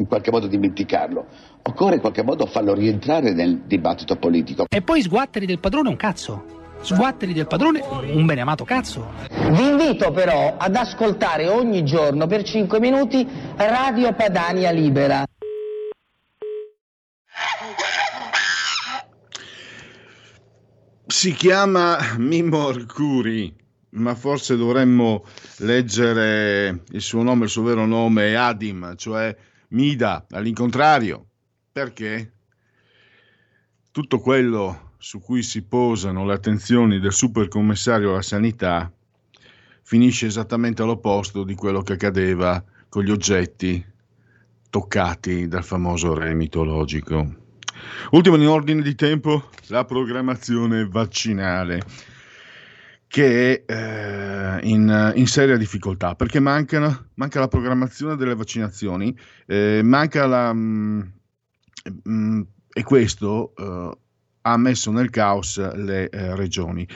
in qualche modo dimenticarlo. Occorre in qualche modo farlo rientrare nel dibattito politico. E poi sguatteri del padrone un cazzo. Sguatteri del padrone un beneamato cazzo. Vi invito però ad ascoltare ogni giorno per 5 minuti Radio Padania Libera. Si chiama Mimmo Arcuri, ma forse dovremmo leggere il suo nome, il suo vero nome è Adim, cioè Mida, all'incontrario. Perché? Tutto quello su cui si posano le attenzioni del supercommissario alla sanità finisce esattamente all'opposto di quello che accadeva con gli oggetti toccati dal famoso re mitologico. Ultimo in ordine di tempo, la programmazione vaccinale che è eh, in, in, seria difficoltà perché mancano, manca la programmazione delle vaccinazioni, eh, manca la... Mh, mm, mh, mm, e questo eh, ha messo nel caos le eh, regioni.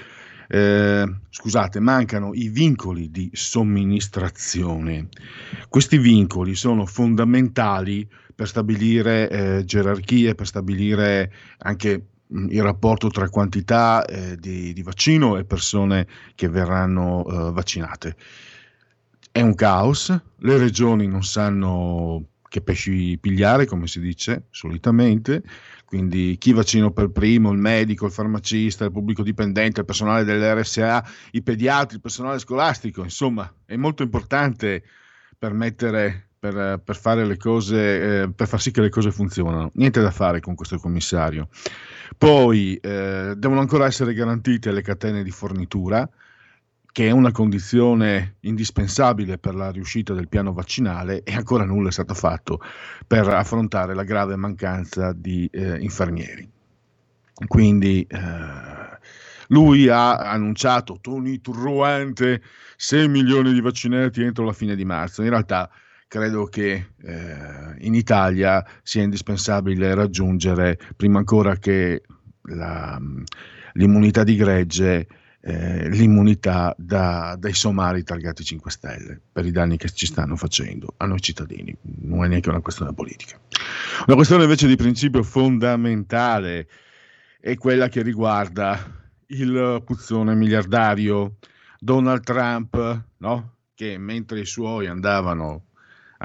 Eh, scusate, mancano i vincoli di somministrazione. Questi vincoli sono fondamentali per stabilire eh, gerarchie, per stabilire anche il rapporto tra quantità eh, di, di, vaccino e persone che verranno eh, vaccinate. È un caos, le regioni non sanno che pesci pigliare, come si dice solitamente, quindi chi vaccino per primo, il medico, il farmacista, il pubblico dipendente, il personale dell'RSA, i pediatri, il personale scolastico, insomma, è molto importante per mettere per, per, fare le cose, eh, per far sì che le cose funzionino. Niente da fare con questo commissario. Poi eh, devono ancora essere garantite le catene di fornitura, che è una condizione indispensabile per la riuscita del piano vaccinale e ancora nulla è stato fatto per affrontare la grave mancanza di eh, infermieri. Quindi eh, lui ha annunciato tonitruante 6 milioni di vaccinati entro la fine di marzo. In realtà credo che eh, in Italia sia indispensabile raggiungere, prima ancora che la, l'immunità di gregge, eh, l'immunità da, dai somari targati 5 Stelle per i danni che ci stanno facendo a noi cittadini. Non è neanche una questione politica. Una questione invece di principio fondamentale è quella che riguarda il puzzone miliardario Donald Trump, no? che mentre i suoi andavano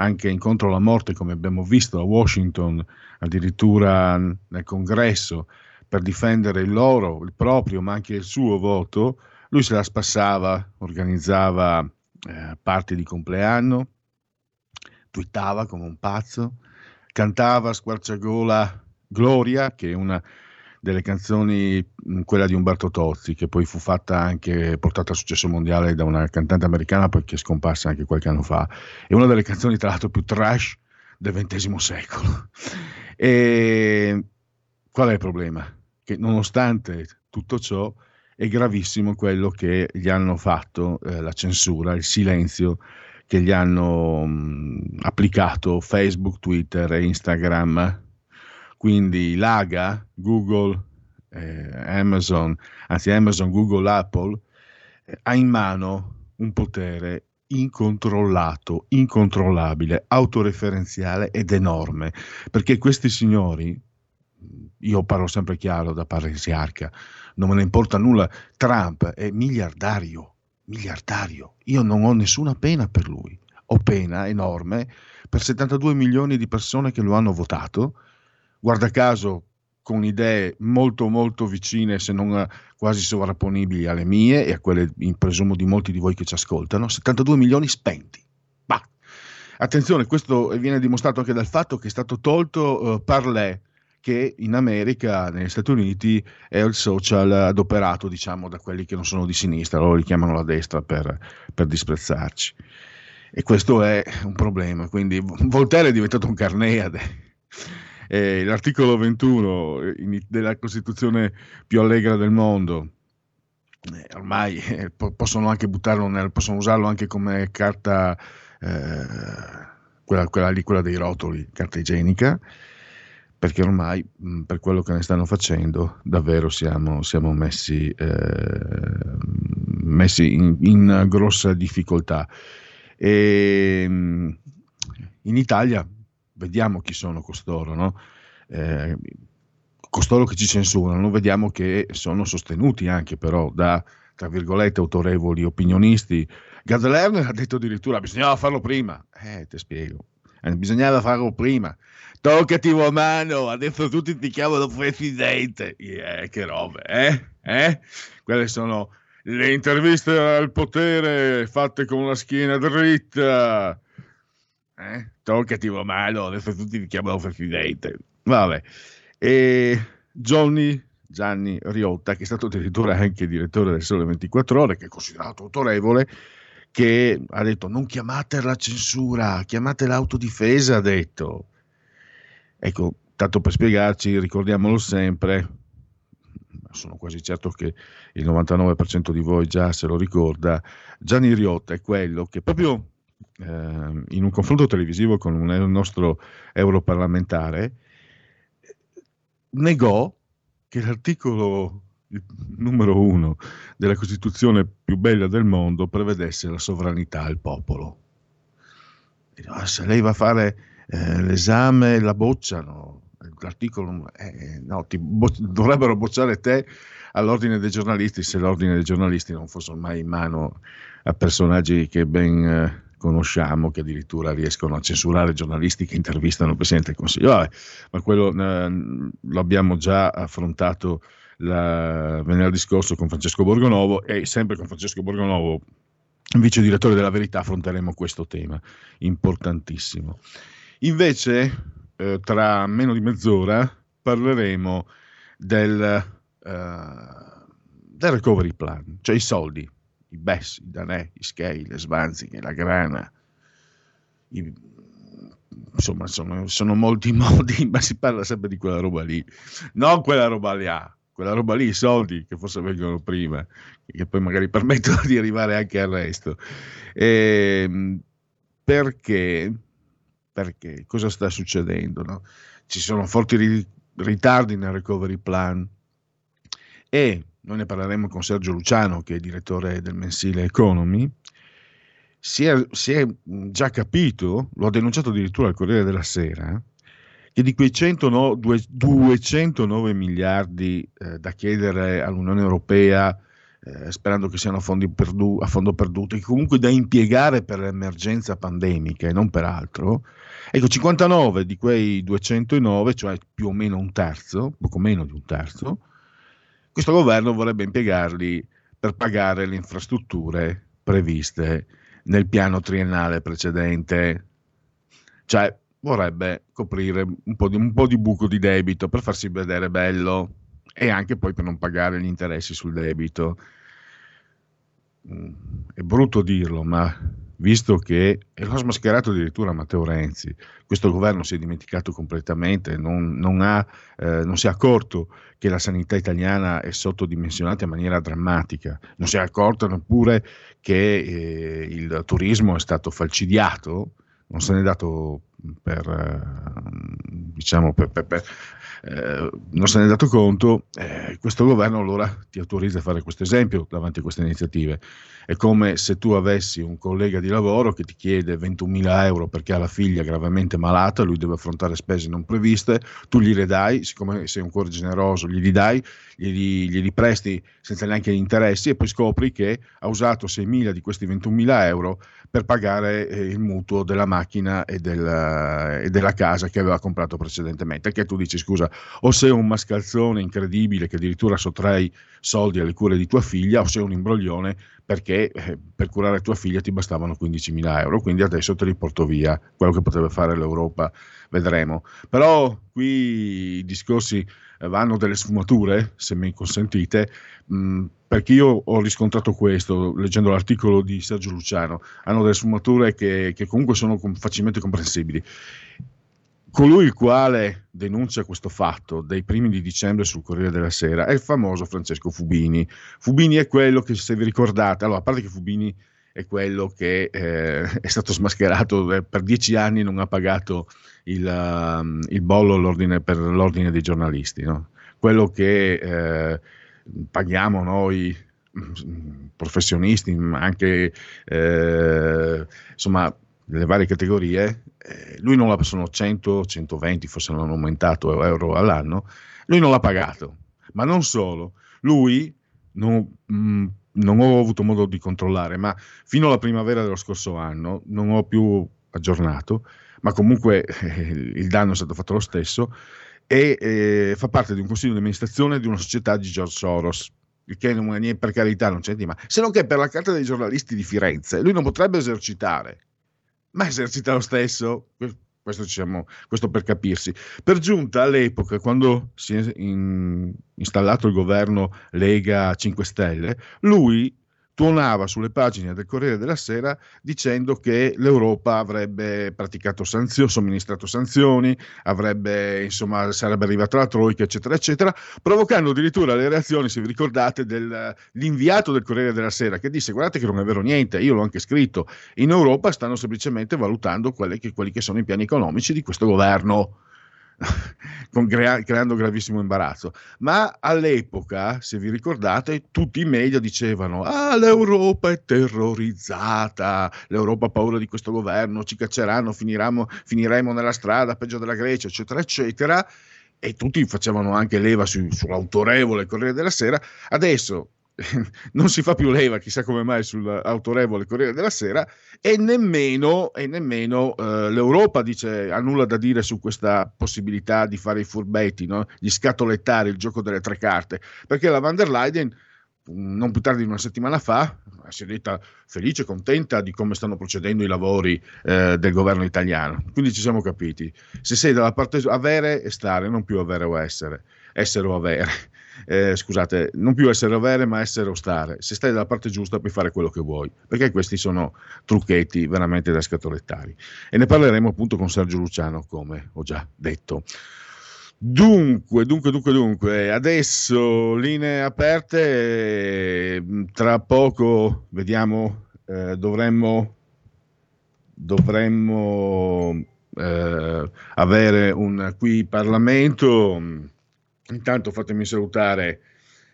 anche incontro alla morte, come abbiamo visto a Washington, addirittura nel congresso, per difendere il loro, il proprio, ma anche il suo voto, lui se la spassava, organizzava eh, parti di compleanno, twittava come un pazzo, cantava a squarciagola Gloria, che è una delle canzoni, quella di Umberto Tozzi, che poi fu fatta anche, portata a successo mondiale da una cantante americana, poi che è scomparsa anche qualche anno fa. È una delle canzoni, tra l'altro, più trash del XX secolo. E qual è il problema? Che nonostante tutto ciò, è gravissimo quello che gli hanno fatto, eh, la censura, il silenzio che gli hanno mh, applicato Facebook, Twitter e Instagram quindi l'AGA, Google, eh, Amazon, anzi Amazon, Google, Apple, eh, ha in mano un potere incontrollato, incontrollabile, autoreferenziale ed enorme, perché questi signori, io parlo sempre chiaro da paresiarca, non me ne importa nulla, Trump è miliardario, miliardario, io non ho nessuna pena per lui, o pena enorme per 72 milioni di persone che lo hanno votato, guarda caso con idee molto molto vicine, se non quasi sovrapponibili alle mie e a quelle, presumo, di molti di voi che ci ascoltano, 72 milioni spenti. Bah. Attenzione, questo viene dimostrato anche dal fatto che è stato tolto uh, Parlé, che in America, negli Stati Uniti, è il social adoperato, diciamo, da quelli che non sono di sinistra, loro li chiamano la destra per, per disprezzarci. E questo è un problema. Quindi Voltaire è diventato un carneade. Eh, l'articolo 21 in, della Costituzione più allegra del mondo, eh, ormai eh, possono anche buttarlo nel, possono usarlo anche come carta, eh, quella, quella, lì, quella dei rotoli, carta igienica, perché ormai mh, per quello che ne stanno facendo davvero siamo, siamo messi, eh, messi in, in, grossa difficoltà. E, in Italia vediamo chi sono costoro, no? eh, costoro che ci censurano, vediamo che sono sostenuti anche però da, tra virgolette, autorevoli opinionisti. Gad Lerner ha detto addirittura bisognava farlo prima. Eh, ti spiego. Eh, bisognava farlo prima. Toccati la mano, adesso tutti ti chiamano presidente. Yeah, che robe, eh? eh? Quelle sono le interviste al potere fatte con la schiena dritta eh? Toccati la mano, adesso tutti mi chiamano presidente. Vabbè. E Johnny Gianni Riotta, che è stato addirittura anche direttore del Sole 24 Ore, che è considerato autorevole, che ha detto non chiamate la censura, chiamate l'autodifesa, ha detto. Ecco, tanto per spiegarci, ricordiamolo sempre, sono quasi certo che il 99% di voi già se lo ricorda, Gianni Riotta è quello che proprio eh, in un confronto televisivo con un nostro europarlamentare, negò che l'articolo numero uno della Costituzione più bella del mondo prevedesse la sovranità al popolo. Se lei va a fare eh, l'esame, la bocciano, l'articolo eh, no, bo- dovrebbero bocciare te all'ordine dei giornalisti se l'ordine dei giornalisti non fosse ormai in mano a personaggi che ben eh, conosciamo che addirittura riescono a censurare giornalisti che intervistano il Presidente del Consiglio. Vabbè, ma quello eh, lo abbiamo già affrontato la, venerdì scorso con Francesco Borgonovo e sempre con Francesco Borgonovo, vice direttore della Verità, affronteremo questo tema importantissimo. Invece, eh, tra meno di mezz'ora parleremo del, uh, del recovery plan, cioè i soldi i Bessi, i Danè, i Schei, le Svanzighe, la Grana, i, insomma sono, sono, molti modi, ma si parla sempre di quella roba lì, non quella roba lì, quella roba lì, i soldi che forse vengono prima, che poi magari permettono di arrivare anche al resto. E, ehm, perché? Perché? Cosa sta succedendo? No? Ci sono forti ritardi nel recovery plan e noi ne parleremo con Sergio Luciano, che è direttore del mensile Economy, si è, si è già capito, lo ha denunciato addirittura al Corriere della Sera, che di quei 109, 209 miliardi eh, da chiedere all'Unione Europea, eh, sperando che siano a, perdu- a fondo perduto, e comunque da impiegare per l'emergenza pandemica e non per altro, ecco 59 di quei 209, cioè più o meno un terzo, poco meno di un terzo, questo governo vorrebbe impiegarli per pagare le infrastrutture previste nel piano triennale precedente, cioè vorrebbe coprire un po, di, un po' di buco di debito per farsi vedere bello e anche poi per non pagare gli interessi sul debito. Mm, è brutto dirlo, ma visto che e l'ha smascherato addirittura Matteo Renzi, questo governo si è dimenticato completamente, non, non, ha, eh, non si è accorto che la sanità italiana è sottodimensionata in maniera drammatica, non si è accorto neppure che eh, il turismo è stato falcidiato, non se ne è dato per, eh, diciamo per, per, per eh, non se ne è dato conto, eh, questo governo allora ti autorizza a fare questo esempio davanti a queste iniziative. È come se tu avessi un collega di lavoro che ti chiede 21.000 euro perché ha la figlia gravemente malata, lui deve affrontare spese non previste, tu gliele dai, siccome sei un cuore generoso, glieli dai, glieli, glieli presti senza neanche gli interessi e poi scopri che ha usato 6.000 di questi 21.000 euro per pagare eh, il mutuo della macchina e, del, e, della casa che aveva comprato precedentemente. Che tu dici scusa, o sei un mascalzone incredibile che addirittura sottrai soldi alle cure di tua figlia, o sei un imbroglione perché eh, per curare tua figlia ti bastavano 15.000 euro, quindi adesso te li porto via, quello che potrebbe fare l'Europa, vedremo. Però qui i discorsi eh, vanno delle sfumature, se mi consentite, mm, perché io ho riscontrato questo leggendo l'articolo di Sergio Luciano, hanno delle sfumature che, che comunque sono facilmente comprensibili colui il quale denuncia questo fatto dei primi di dicembre sul Corriere della Sera è il famoso Francesco Fubini. Fubini è quello che, se vi ricordate, allora, a parte che Fubini è quello che eh, è stato smascherato eh, per dieci anni non ha pagato il, uh, il bollo per l'ordine dei giornalisti, no? quello che eh, paghiamo noi mm, professionisti, anche eh, insomma le varie categorie, eh, lui non l'ha, sono 100, 120, forse non hanno aumentato euro all'anno, lui non l'ha pagato, ma non solo, lui non, mh, mm, non ho avuto modo di controllare, ma fino alla primavera dello scorso anno non ho più aggiornato, ma comunque eh, il danno è stato fatto lo stesso e eh, fa parte di un consiglio di amministrazione di una società di George Soros, che non è per carità, non c'è di ma, se non che per la carta dei giornalisti di Firenze lui non potrebbe esercitare ma esercita lo stesso. Questo, diciamo, questo, per capirsi. Per giunta all'epoca, quando si è in, installato il governo Lega 5 Stelle, lui tuonava sulle pagine del Corriere della Sera dicendo che l'Europa avrebbe praticato sanzioni, somministrato sanzioni, avrebbe, insomma, sarebbe arrivata la Troica, eccetera, eccetera, provocando addirittura le reazioni, se vi ricordate, dell'inviato del Corriere della Sera che disse guardate che non è vero niente, io l'ho anche scritto, in Europa stanno semplicemente valutando che, quelli che sono i piani economici di questo governo. crea- creando gravissimo imbarazzo. Ma all'epoca, se vi ricordate, tutti i media dicevano: Ah, l'Europa è terrorizzata, l'Europa ha paura di questo governo, ci cacceranno, finiremo nella strada, peggio della Grecia, eccetera, eccetera. E tutti facevano anche leva su, sull'autorevole Corriere della Sera. Adesso non si fa più leva, chissà come mai, sull'autorevole Corriere della Sera e nemmeno, e nemmeno eh, l'Europa dice, ha nulla da dire su questa possibilità di fare i furbetti, no? gli scatolettare il gioco delle tre carte, perché la van der Leyen non più tardi di una settimana fa si è detta felice e contenta di come stanno procedendo i lavori eh, del governo italiano. Quindi ci siamo capiti. Se sei dalla parte avere e stare, non più avere o essere, essere o avere eh, scusate, non più essere avere ma essere o stare. Se stai dalla parte giusta puoi fare quello che vuoi, perché questi sono trucchetti veramente da scatolettari. E ne parleremo appunto con Sergio Luciano, come ho già detto. Dunque, dunque, dunque, dunque, adesso linee aperte, tra poco vediamo, eh, dovremmo, dovremmo eh, avere un qui Parlamento Intanto fatemi salutare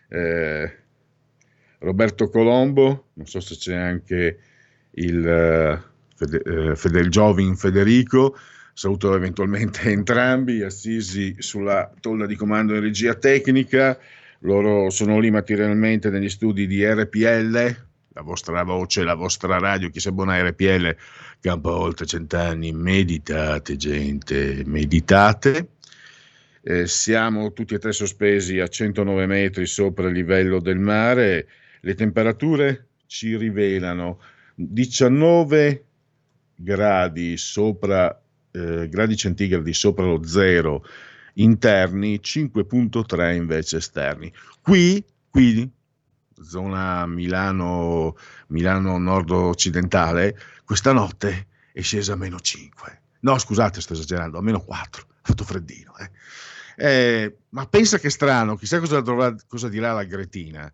eh, Roberto Colombo, non so se c'è anche il, eh, Fede, eh, Fede, il Giovin Federico, saluto eventualmente entrambi, assisi sulla tolla di comando in regia tecnica, loro sono lì materialmente negli studi di RPL, la vostra voce, la vostra radio, chi sa buona RPL, campa oltre cent'anni, meditate gente, meditate eh, siamo tutti e tre sospesi a 109 metri sopra il livello del mare, le temperature ci rivelano 19 gradi sopra eh, gradi centigradi sopra lo zero interni, 5.3 invece esterni. Qui, qui zona Milano, Milano nord-occidentale, questa notte è scesa a meno 5. No, scusate, sto esagerando, a meno 4. Fatto freddino. Eh. Eh, ma pensa che strano, chissà cosa, dovrà, cosa dirà la Gretina.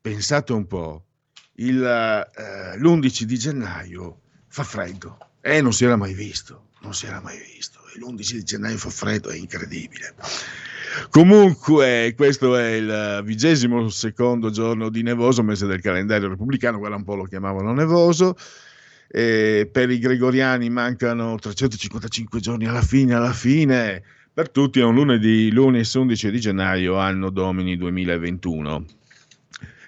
Pensate un po', il, l'11 di gennaio fa freddo e eh, non si era mai visto, non si era mai visto. l'11 di gennaio fa freddo, è incredibile. Comunque, questo è il vigesimo secondo giorno di nevoso, mese del calendario repubblicano, guarda un po' lo chiamavano nevoso. E per i gregoriani mancano 355 giorni alla fine, alla fine. Per tutti è un lunedì, lunes 11 di gennaio, anno domini 2021.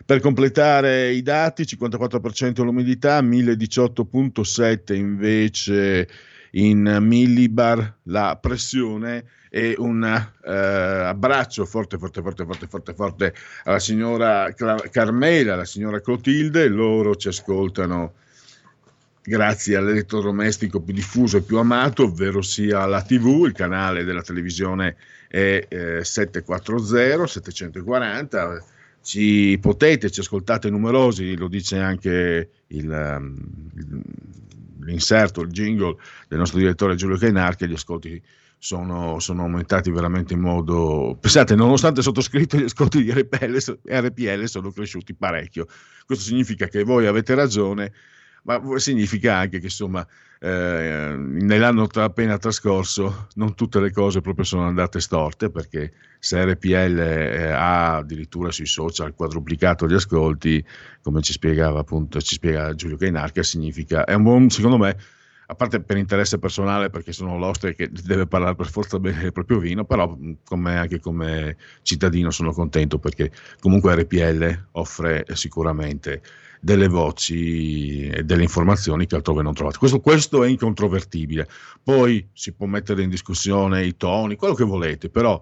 Per completare i dati, 54% l'umidità, 1018.7 invece in millibar la pressione e un eh, abbraccio forte, forte, forte, forte, forte, forte alla signora Carmela, alla signora Clotilde, loro ci ascoltano grazie all'elettrodomestico più diffuso e più amato, ovvero sia la TV, il canale della televisione è eh, 740, 740, ci potete, ci ascoltate numerosi, lo dice anche il, il, l'inserto, il jingle del nostro direttore Giulio Cainar, che gli ascolti sono, sono, aumentati veramente in modo... Pensate, nonostante sottoscritto gli ascolti di RPL, RPL sono cresciuti parecchio. Questo significa che voi avete ragione, ma significa anche che insomma eh, nell'anno tra, appena trascorso non tutte le cose proprio sono andate storte perché se RPL eh, ha addirittura sui social quadruplicato gli ascolti come ci spiegava appunto ci spiega Giulio Cainarca significa è un buon secondo me a parte per interesse personale perché sono l'oste che deve parlare per forza bene del proprio vino, però come, anche come cittadino sono contento perché comunque RPL offre sicuramente delle voci e delle informazioni che altrove non trovate. Questo, questo, è incontrovertibile. Poi si può mettere in discussione i toni, quello che volete, però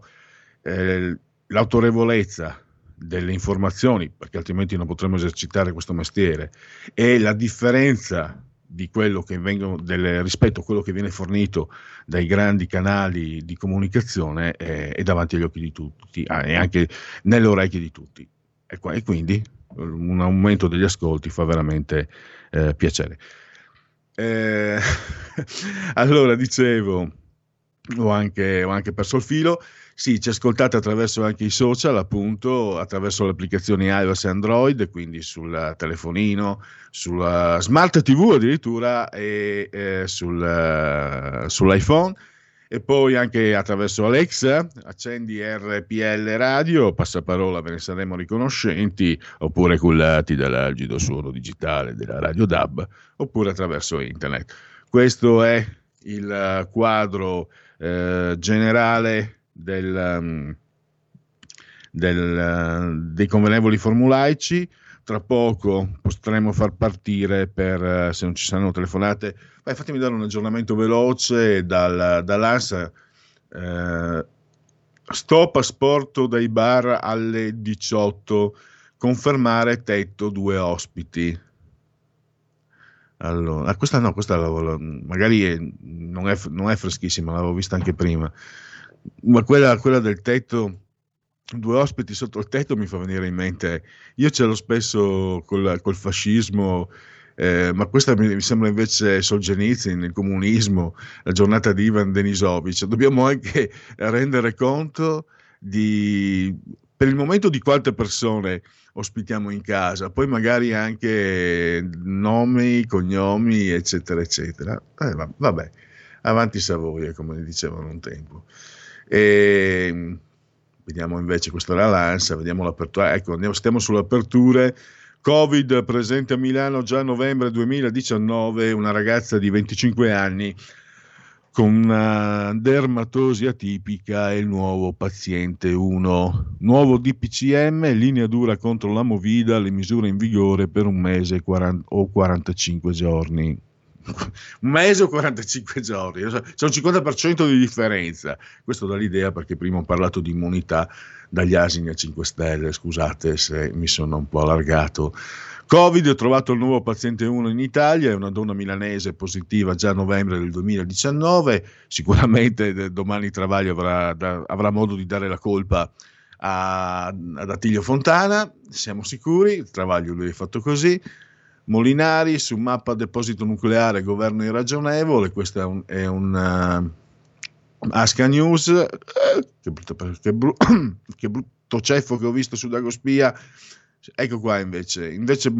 eh, l'autorevolezza delle informazioni, perché altrimenti non potremmo esercitare questo mestiere, e la differenza di quello che vengono, del, rispetto a quello che viene fornito dai grandi canali di comunicazione è, è davanti agli occhi di tutti ah, e anche nelle orecchie di tutti. E, e quindi un aumento degli ascolti fa veramente eh, piacere. Eh, allora, dicevo, ho anche, ho anche, perso il filo. Sì, ci ascoltate attraverso anche i social, appunto, attraverso le applicazioni iOS e Android, quindi sul telefonino, sulla smart TV addirittura e eh, sul, uh, sull'iPhone e poi anche attraverso Alexa, accendi RPL Radio, passaparola ve ne saremo riconoscenti, oppure cullati dall'algido suono digitale della Radio DAB, oppure attraverso internet. Questo è il quadro eh, generale del, um, del, uh, dei convenevoli formulaici tra poco potremo far partire per, eh, se non ci saranno telefonate, Beh, fatemi dare un aggiornamento veloce dal, dall'ANSA. Eh, stop asporto dai bar alle 18, confermare tetto due ospiti. Allora, questa no, questa la, magari è, non, è, non, è, freschissima, l'avevo vista anche prima, ma quella, quella del tetto due ospiti sotto il tetto mi fa venire in mente, io ce l'ho spesso col, col fascismo, eh, ma questa mi, mi, sembra invece Solzhenitsyn, il comunismo, la giornata di Ivan Denisovic. Dobbiamo anche rendere conto di, per il momento di quante persone ospitiamo in casa, poi magari anche nomi, cognomi, eccetera, eccetera. Eh, vabbè, avanti Savoia, come dicevano un tempo. E, ehm, Vediamo invece, questa era l'ANSA, vediamo l'apertura. Ecco, andiamo, stiamo sulle aperture. Covid presente a Milano già a novembre 2019, una ragazza di 25 anni con una dermatosi atipica è il nuovo paziente 1. Nuovo DPCM, linea dura contro la movida, le misure in vigore per un mese 40, o 45 giorni un mese o 45 giorni, c'è un 50% di differenza. Questo dà l'idea perché prima ho parlato di immunità dagli asini a 5 stelle, scusate se mi sono un po' allargato. Covid, ho trovato il nuovo paziente 1 in Italia, è una donna milanese positiva già a novembre del 2019, sicuramente domani Travaglio avrà, avrà modo di dare la colpa ad Attilio Fontana, siamo sicuri, Travaglio lui è fatto così. Molinari su mappa deposito nucleare governo irragionevole, questo è un, è un uh, Asca News, eh, che, brutto, che, bru- che, brutto ceffo che ho visto su Dagospia, ecco qua invece, invece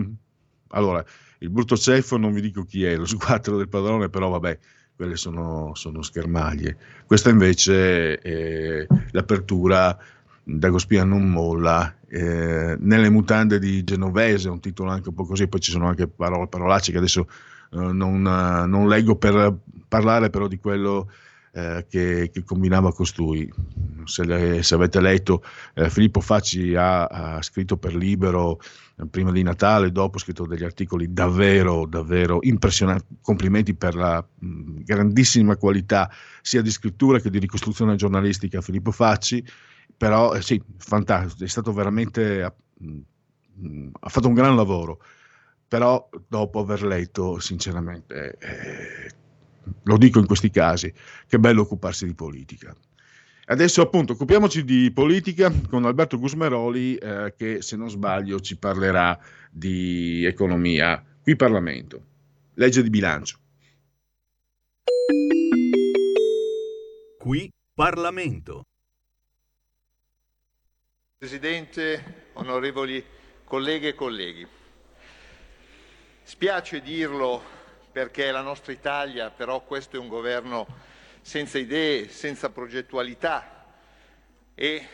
allora il brutto ceffo non vi dico chi è, lo sguattero del padrone, però vabbè, quelle sono, sono schermaglie. Questa invece è l'apertura Dagospia non molla, eh, nelle mutande di Genovese, un titolo anche un po' così, poi ci sono anche parole, parolacce che adesso eh, non, non, leggo per parlare però di quello eh, che, che, combinava costui. Se, le, se avete letto, eh, Filippo Facci ha, ha, scritto per Libero eh, prima di Natale, dopo ha scritto degli articoli davvero, davvero impressionanti. Complimenti per la mh, grandissima qualità sia di scrittura che di ricostruzione giornalistica a Filippo Facci però eh, sì, fantastico, è stato veramente, mh, mh, ha fatto un gran lavoro, però dopo aver letto, sinceramente, eh, lo dico in questi casi, che bello occuparsi di politica. Adesso appunto occupiamoci di politica con Alberto Gusmeroli eh, che se non sbaglio ci parlerà di economia qui Parlamento, legge di bilancio. Qui Parlamento. Presidente, onorevoli colleghe e colleghi, spiace dirlo perché la nostra Italia, però questo è un governo senza idee, senza progettualità e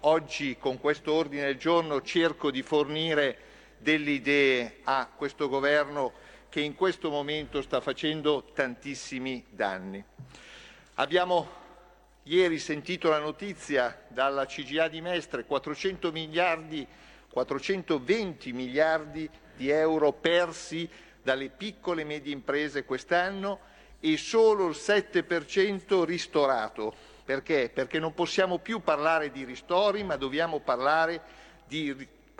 oggi con questo ordine del giorno cerco di fornire delle idee a questo governo che in questo momento sta facendo tantissimi danni. Abbiamo Ieri sentito la notizia dalla CGA di Mestre, 400 miliardi, 420 miliardi di euro persi dalle piccole e medie imprese quest'anno e solo il 7% ristorato. Perché? Perché non possiamo più parlare di ristori, ma dobbiamo parlare di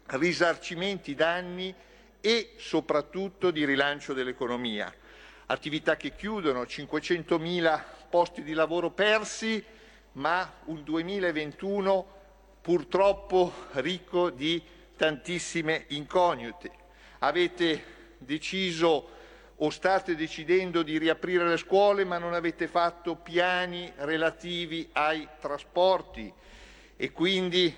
risarcimenti danni e soprattutto di rilancio dell'economia. Attività che chiudono, 500.000 posti di lavoro persi, ma un 2021 purtroppo ricco di tantissime incognite. Avete deciso o state decidendo di riaprire le scuole ma non avete fatto piani relativi ai trasporti e quindi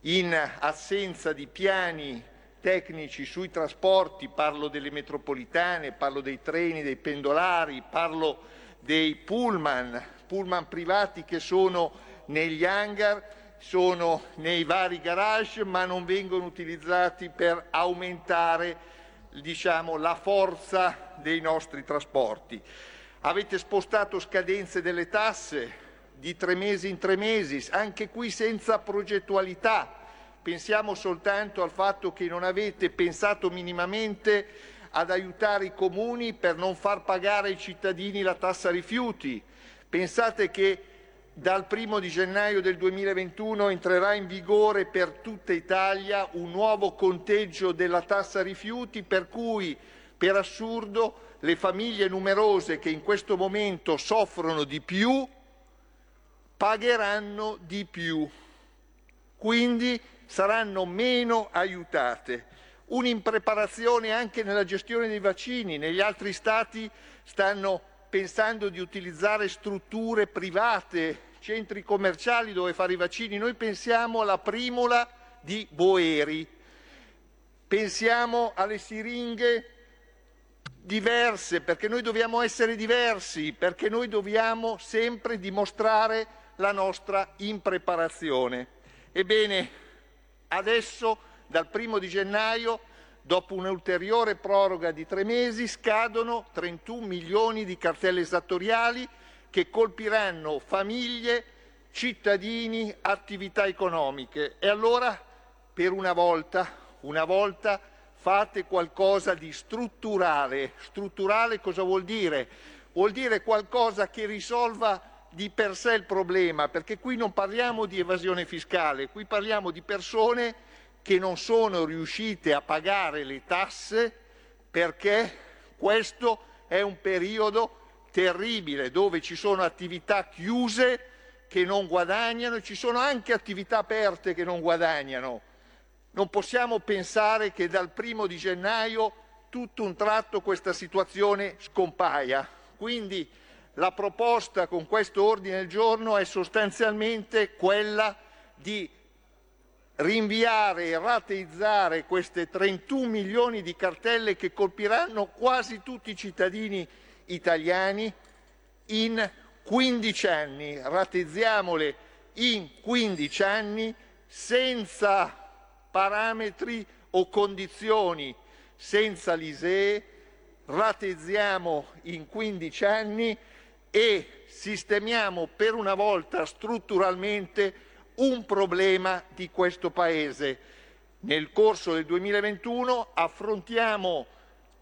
in assenza di piani tecnici sui trasporti, parlo delle metropolitane, parlo dei treni, dei pendolari, parlo dei pullman, pullman privati che sono negli hangar, sono nei vari garage, ma non vengono utilizzati per aumentare diciamo, la forza dei nostri trasporti. Avete spostato scadenze delle tasse di tre mesi in tre mesi, anche qui senza progettualità. Pensiamo soltanto al fatto che non avete pensato minimamente ad aiutare i comuni per non far pagare ai cittadini la tassa rifiuti, Pensate che dal primo di gennaio del 2021 entrerà in vigore per tutta Italia un nuovo conteggio della tassa rifiuti per cui, per assurdo, le famiglie numerose che in questo momento soffrono di più pagheranno di più, quindi saranno meno aiutate. Un'impreparazione anche nella gestione dei vaccini. Negli altri Stati stanno pensando di utilizzare strutture private, centri commerciali dove fare i vaccini. Noi pensiamo alla primula di Boeri, pensiamo alle siringhe diverse, perché noi dobbiamo essere diversi, perché noi dobbiamo sempre dimostrare la nostra impreparazione. Ebbene, adesso dal primo di gennaio Dopo un'ulteriore proroga di tre mesi scadono 31 milioni di cartelle esattoriali che colpiranno famiglie, cittadini, attività economiche. E allora, per una volta, una volta fate qualcosa di strutturale. Strutturale cosa vuol dire? Vuol dire qualcosa che risolva di per sé il problema, perché qui non parliamo di evasione fiscale, qui parliamo di persone che non sono riuscite a pagare le tasse perché questo è un periodo terribile dove ci sono attività chiuse che non guadagnano e ci sono anche attività aperte che non guadagnano. Non possiamo pensare che dal primo di gennaio tutto un tratto questa situazione scompaia. Quindi la proposta con questo ordine del giorno è sostanzialmente quella di rinviare e rateizzare queste 31 milioni di cartelle che colpiranno quasi tutti i cittadini italiani in 15 anni. Rateizziamole in 15 anni senza parametri o condizioni, senza l'ISEE, rateizziamo in 15 anni e sistemiamo per una volta strutturalmente un problema di questo Paese. Nel corso del 2021 affrontiamo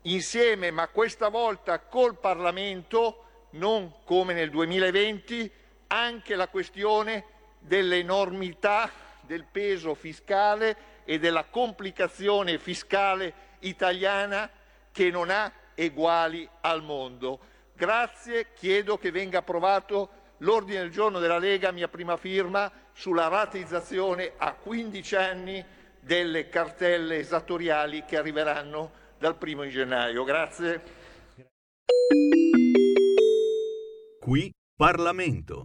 insieme, ma questa volta col Parlamento, non come nel 2020, anche la questione dell'enormità del peso fiscale e della complicazione fiscale italiana che non ha eguali al mondo. Grazie, chiedo che venga approvato l'ordine del giorno della Lega, mia prima firma, sulla rateizzazione a 15 anni delle cartelle esattoriali che arriveranno dal primo gennaio. Grazie. Qui Parlamento.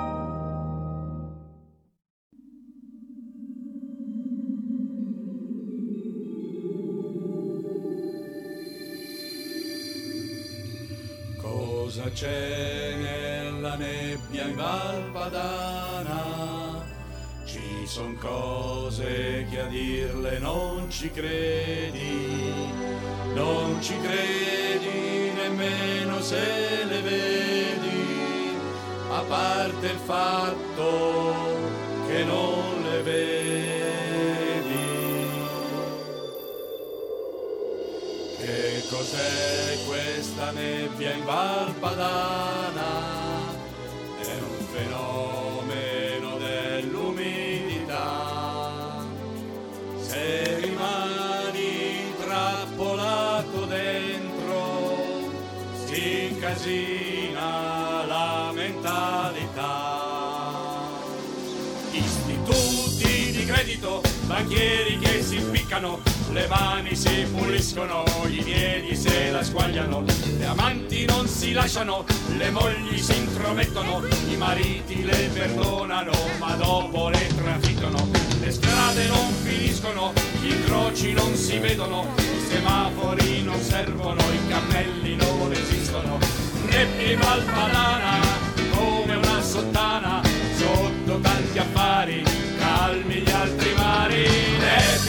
C'è nella nebbia in Valpadana. Ci son cose che a dirle non ci credi, non ci credi nemmeno se le vedi, a parte il fatto che non cos'è questa nebbia in Val Padana? È un fenomeno dell'umidità. Se rimani intrappolato dentro, si incasina la mentalità. Istituti di credito, banchieri che si impiccano le mani si puliscono, i piedi se la squagliano, le amanti non si lasciano, le mogli si intromettono, i mariti le perdonano, ma dopo le trafittono, le strade non finiscono, gli incroci non si vedono, i semafori non servono, i cammelli non esistono, Reppi Valpadana come una sottana,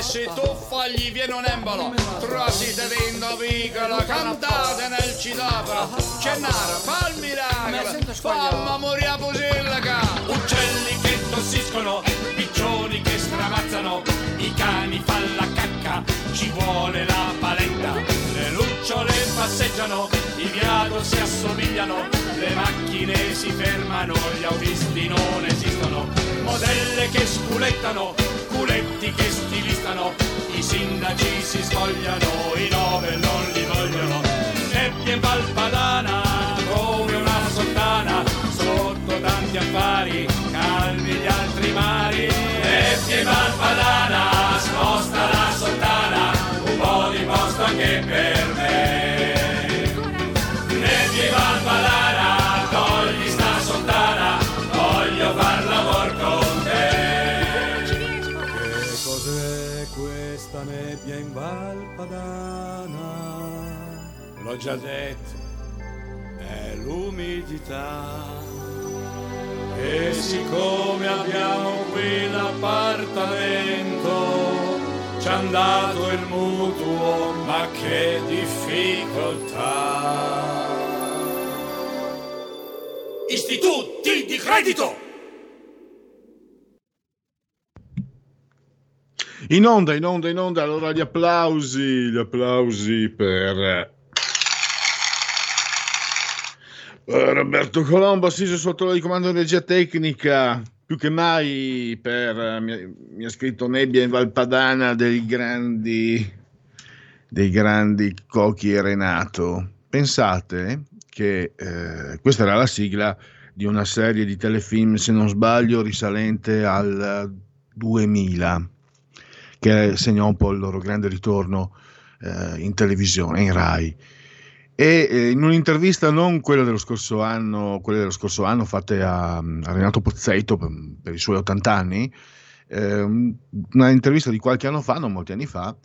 e Napoli si tuffa gli viene un embolo. Trosite vindo piccolo, cantate nel citofono. Cennaro, fa il miracolo, famma morire pusilica. Uccelli che tossiscono, piccioni che stramazzano, i cani fanno la cacca, ci vuole la paletta. Le lucciole passeggiano, i viados si assomigliano, le macchine si fermano, gli autisti non esistono modelle che spulettano fumetti che stilistano, i sindaci si spogliano, i nove non li vogliono. Nebbia in Valpadana come una sottana, sotto tanti affari, calmi gli altri mari. Nebbia in Valpadana, Valpadana? L'ho già detto, è l'umidità. E siccome abbiamo qui l'appartamento, ci han dato il mutuo, ma che difficoltà. Istituti di credito! In onda, in onda, in onda, allora gli applausi, gli applausi per Roberto Colombo, assiso sotto il comando di regia tecnica, più che mai per, mi, mi ha scritto Nebbia in Valpadana dei grandi, dei grandi Cocchi e Renato. Pensate che eh, questa era la sigla di una serie di telefilm, se non sbaglio, risalente al 2000 che segnò un po' il loro grande ritorno eh, in televisione, in Rai. E eh, in un'intervista, non quella dello scorso anno, quelle dello scorso anno fatte a, a Renato Pozzetto per, per, i suoi 80 anni, eh, una intervista di qualche anno fa, non molti anni fa,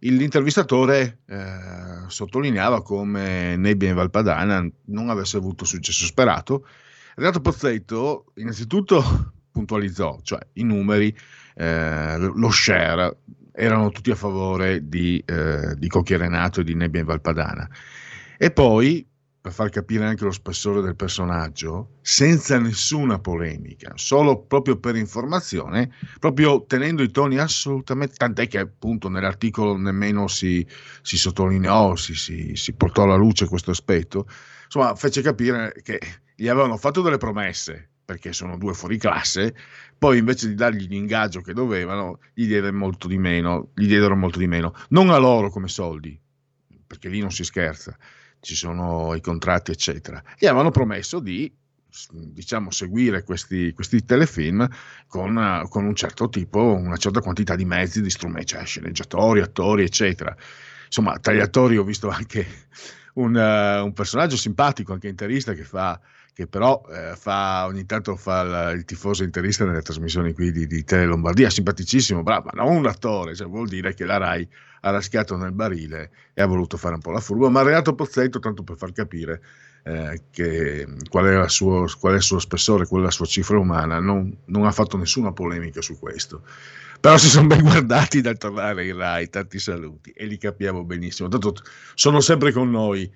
l'intervistatore eh, sottolineava come Nebbia in Valpadana non avesse avuto successo sperato. Renato Pozzetto innanzitutto puntualizzò, cioè i numeri, eh, lo share, erano tutti a favore di, eh, di Cocchi Renato e di Nebbia in Valpadana. E poi, per far capire anche lo spessore del personaggio, senza nessuna polemica, solo proprio per informazione, proprio tenendo i toni assolutamente, tant'è che appunto nell'articolo nemmeno si, si sottolineò, si, si, si portò alla luce questo aspetto, insomma fece capire che gli avevano fatto delle promesse, perché sono due fuori classe, poi invece di dargli l'ingaggio che dovevano, gli diedero molto di meno, gli diedero molto di meno, non a loro come soldi, perché lì non si scherza, ci sono i contratti, eccetera. Gli avevano promesso di diciamo seguire questi, questi telefilm con, con, un certo tipo, una certa quantità di mezzi, di strumenti, cioè sceneggiatori, attori, eccetera. Insomma, tra gli attori ho visto anche un, uh, un personaggio simpatico, anche interista, che fa che però eh, fa, ogni tanto fa il, il, tifoso interista nelle trasmissioni qui di, di Tele Lombardia, simpaticissimo, bravo, ma non un attore, cioè vuol dire che la RAI ha raschiato nel barile e ha voluto fare un po' la furba, ma Renato Pozzetto, tanto per far capire eh, che, qual, è suo, qual, è il suo spessore, qual è la sua cifra umana, non, non ha fatto nessuna polemica su questo. Però si sono ben guardati dal tornare in RAI, tanti saluti, e li capiamo benissimo. Tanto sono sempre con noi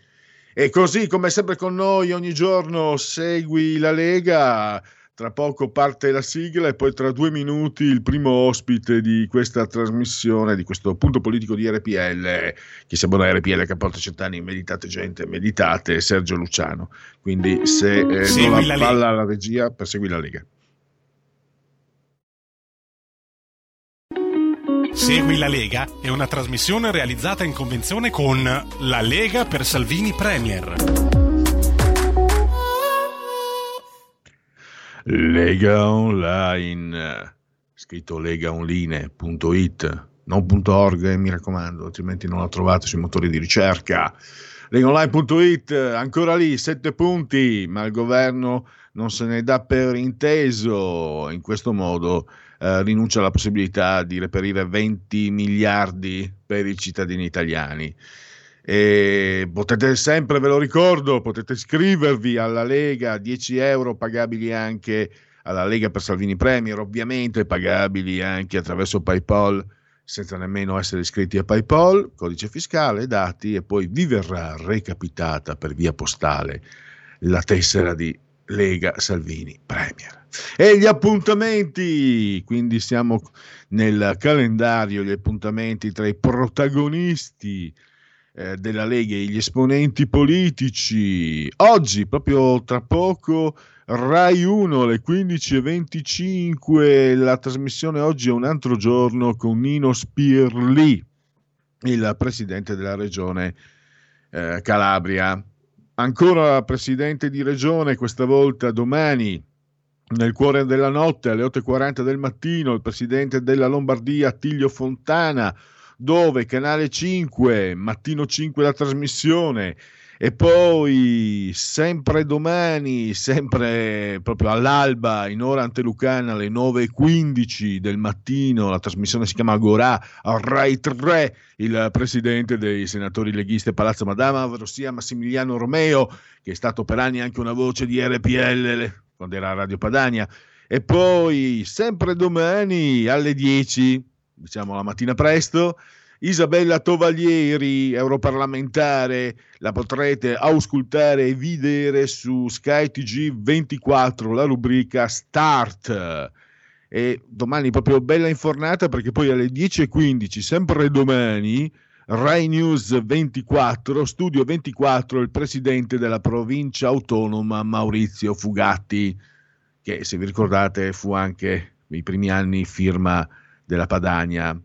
e così come sempre con noi ogni giorno segui la Lega, tra poco parte la sigla e poi tra due minuti il primo ospite di questa trasmissione, di questo punto politico di RPL, che siamo da RPL che porta cent'anni, meditate gente, meditate, Sergio Luciano. Quindi se eh, non la palla alla regia, persegui la Lega. Segui la Lega è una trasmissione realizzata in convenzione con La Lega per Salvini Premier. Lega Online, scritto legaonline.it, non .org, eh, mi raccomando, altrimenti non la trovate sui motori di ricerca. Legaonline.it, ancora lì, sette punti, ma il governo non se ne dà per inteso. In questo modo eh, rinuncia alla possibilità di reperire 20 miliardi per i cittadini italiani. E potete sempre, ve lo ricordo, potete iscrivervi alla Lega, 10 euro pagabili anche alla Lega per Salvini Premier, ovviamente pagabili anche attraverso PayPal senza nemmeno essere iscritti a PayPal, codice fiscale, dati e poi vi verrà recapitata per via postale la tessera di Lega Salvini Premier. E gli appuntamenti, quindi siamo nel calendario, gli appuntamenti tra i protagonisti eh, della Lega e gli esponenti politici. Oggi, proprio tra poco, Rai 1 alle 15.25. La trasmissione oggi è un altro giorno con Nino Spirli, il presidente della regione eh, Calabria. Ancora presidente di regione, questa volta domani nel cuore della notte alle 8.40 del mattino il presidente della Lombardia Attilio Fontana dove? Canale 5, mattino 5 la trasmissione. E poi sempre domani, sempre proprio all'alba, in ora antelucana alle 9.15 del mattino, la trasmissione si chiama Agorà, a Rai 3, il presidente dei senatori leghisti Palazzo Madama, ovvero Massimiliano Romeo, che è stato per anni anche una voce di RPL quando era Radio Padania. E poi sempre domani alle 10 diciamo la mattina presto. Isabella Tovaglieri, europarlamentare, la potrete auscultare e vedere su Sky TG 24, la rubrica Start. E domani proprio bella infornata perché poi alle 10.15, sempre domani, Rai News 24, Studio 24, il presidente della provincia autonoma Maurizio Fugatti, che se vi ricordate fu anche nei primi anni firma della Padania.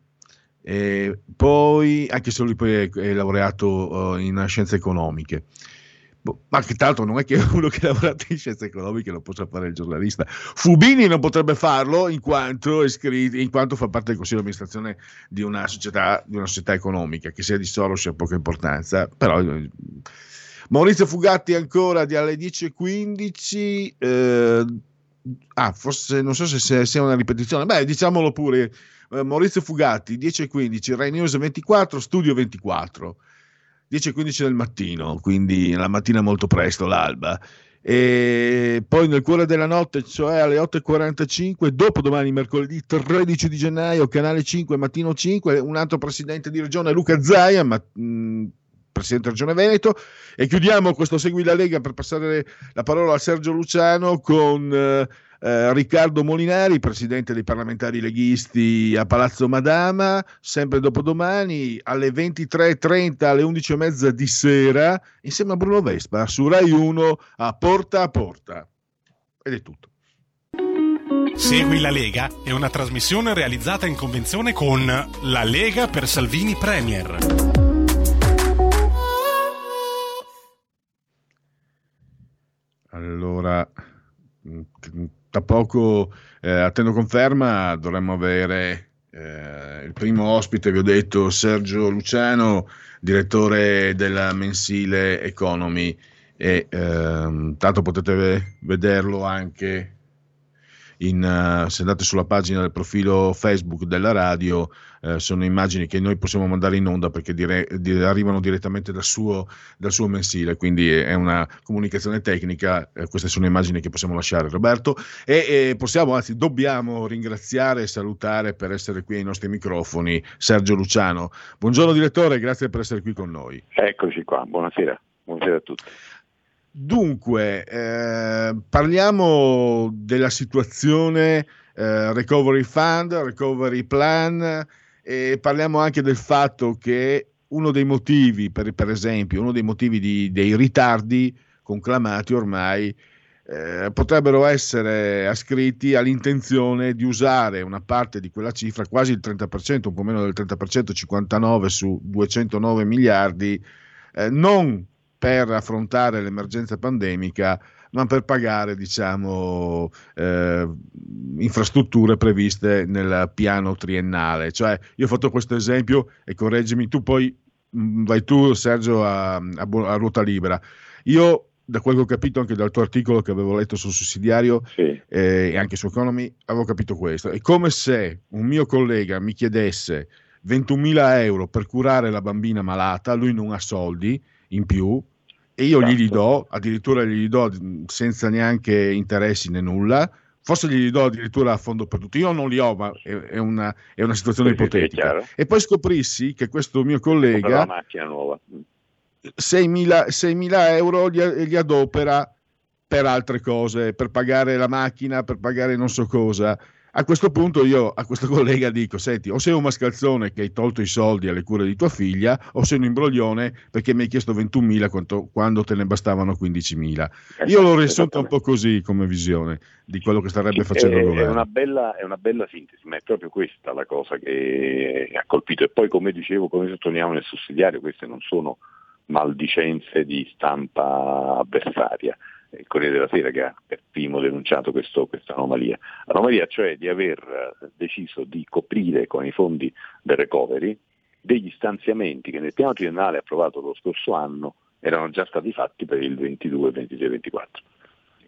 E poi, anche se lui poi è, è laureato uh, in scienze economiche. Boh, ma che tanto non è che uno che ha lavorato in scienze economiche lo possa fare il giornalista. Fubini non potrebbe farlo in quanto, iscritto, in quanto fa parte del consiglio di amministrazione di una società, di una società economica, che sia di Soros ha poca importanza, però eh, Maurizio Fugatti ancora di alle 10.15. Eh, ah, forse non so se sia una ripetizione, beh, diciamolo pure. Eh, Maurizio Fugatti, 10.15, Rai News 24, Studio 24, 10.15 del mattino, quindi la mattina molto presto, l'alba. E poi nel cuore della notte, cioè alle 8.45, dopodomani, mercoledì 13 di gennaio, canale 5, mattino 5, un altro presidente di regione, Luca Zaia, ma, mh, Presidente Regione Veneto, e chiudiamo questo Segui la Lega per passare la parola a Sergio Luciano con eh, eh, Riccardo Molinari, Presidente dei parlamentari leghisti a Palazzo Madama, sempre dopodomani alle 23.30 alle 11.30 di sera, insieme a Bruno Vespa, su Rai 1 a Porta a Porta. Ed è tutto. Segui la Lega è una trasmissione realizzata in convenzione con La Lega per Salvini Premier. Allora, tra poco, eh, attendo conferma, dovremmo avere eh, il primo ospite, vi ho detto, Sergio Luciano, direttore della mensile Economy. E ehm, potete vederlo anche in, uh, se andate sulla pagina del profilo Facebook della radio, uh, sono immagini che noi possiamo mandare in onda perché dire, dire, arrivano direttamente dal suo, dal suo, mensile, quindi è una comunicazione tecnica, uh, queste sono immagini che possiamo lasciare Roberto e, e, possiamo, anzi dobbiamo ringraziare e salutare per essere qui ai nostri microfoni Sergio Luciano. Buongiorno direttore, grazie per essere qui con noi. Eccoci qua, buonasera, buonasera a tutti. Dunque, eh, parliamo della situazione eh, Recovery Fund, Recovery Plan e parliamo anche del fatto che uno dei motivi, per, per esempio, uno dei motivi di, dei ritardi conclamati ormai eh, potrebbero essere ascritti all'intenzione di usare una parte di quella cifra, quasi il 30%, un po' meno del 30%, 59 su 209 miliardi, eh, non per affrontare l'emergenza pandemica, ma per pagare diciamo, eh, infrastrutture previste nel piano triennale. Cioè, io ho fatto questo esempio e correggimi tu, poi mh, vai tu Sergio a, a, a, ruota libera. Io da quel che ho capito anche dal tuo articolo che avevo letto sul sussidiario sì. eh, e anche su Economy, avevo capito questo. È come se un mio collega mi chiedesse 21.000 euro per curare la bambina malata, lui non ha soldi in più, e io esatto. glieli do, addirittura glieli do senza neanche interessi né nulla, forse glieli do addirittura a fondo perduto, io non li ho, ma è, è, una, è una, situazione sì, ipotetica. E poi scoprissi che questo mio collega 6.000, 6.000 euro li, li adopera per altre cose, per pagare la macchina, per pagare non so cosa. A questo punto io a questo collega dico, senti, o sei un mascalzone che hai tolto i soldi alle cure di tua figlia, o sei un imbroglione perché mi hai chiesto 21.000 quando, quando te ne bastavano 15.000. Io l'ho riassunta un po' così come visione di quello che starebbe facendo è, il è governo. una, bella, è una bella sintesi, ma è proprio questa la cosa che ha colpito. E poi, come dicevo, come sottolineavo nel sussidiario, queste non sono maldicenze di stampa avversaria il Corriere della Sera che ha per primo denunciato questa anomalia. Anomalia cioè di aver eh, deciso di coprire con i fondi del recovery degli stanziamenti che nel piano triennale approvato lo scorso anno erano già stati fatti per il 22, 23, 24.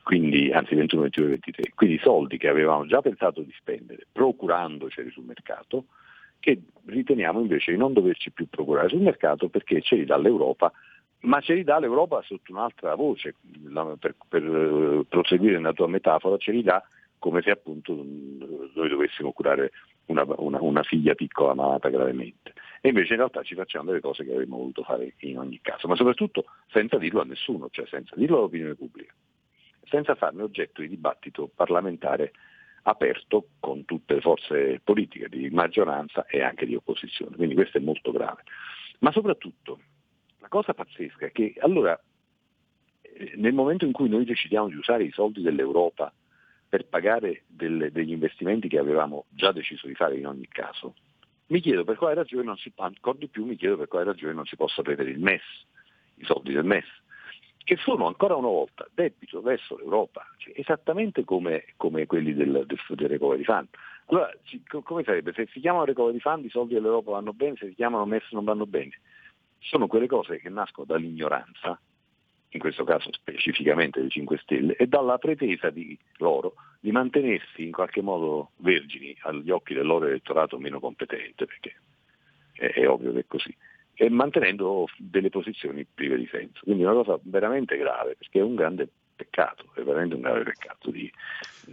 Quindi, anzi 21, 22, 23. Quindi soldi che avevamo già pensato di spendere procurandoceli sul mercato, che riteniamo invece di non doverci più procurare sul mercato perché ce li dà l'Europa ma ce li dà l'Europa sotto un'altra voce, per, per eh, proseguire nella tua metafora, ce li dà come se appunto noi dovessimo curare una, una, una, figlia piccola malata gravemente. E invece in realtà ci facciamo delle cose che avremmo voluto fare in ogni caso, ma soprattutto senza dirlo a nessuno, cioè senza dirlo all'opinione pubblica, senza farne oggetto di dibattito parlamentare aperto con tutte le forze politiche di maggioranza e anche di opposizione. Quindi questo è molto grave. Ma soprattutto cosa pazzesca è che allora eh, nel momento in cui noi decidiamo di usare i soldi dell'Europa per pagare delle, degli investimenti che avevamo già deciso di fare in ogni caso, mi chiedo per quale ragione non si, ancora di più mi chiedo per quale ragione non si possa prendere il MES, i soldi del MES, che sono ancora una volta debito verso l'Europa, cioè esattamente come, come, quelli del, del, del Recovery Fund. Allora, come sarebbe? Se si chiamano Recovery Fund i soldi dell'Europa vanno bene, se si chiamano MES non vanno bene sono quelle cose che nascono dall'ignoranza, in questo caso specificamente dei 5 Stelle, e dalla pretesa di loro di mantenersi in qualche modo vergini agli occhi del loro elettorato meno competente, perché è, è ovvio che è così, e mantenendo delle posizioni prive di senso. Quindi è una cosa veramente grave, perché è un grande peccato, è veramente un grave peccato di,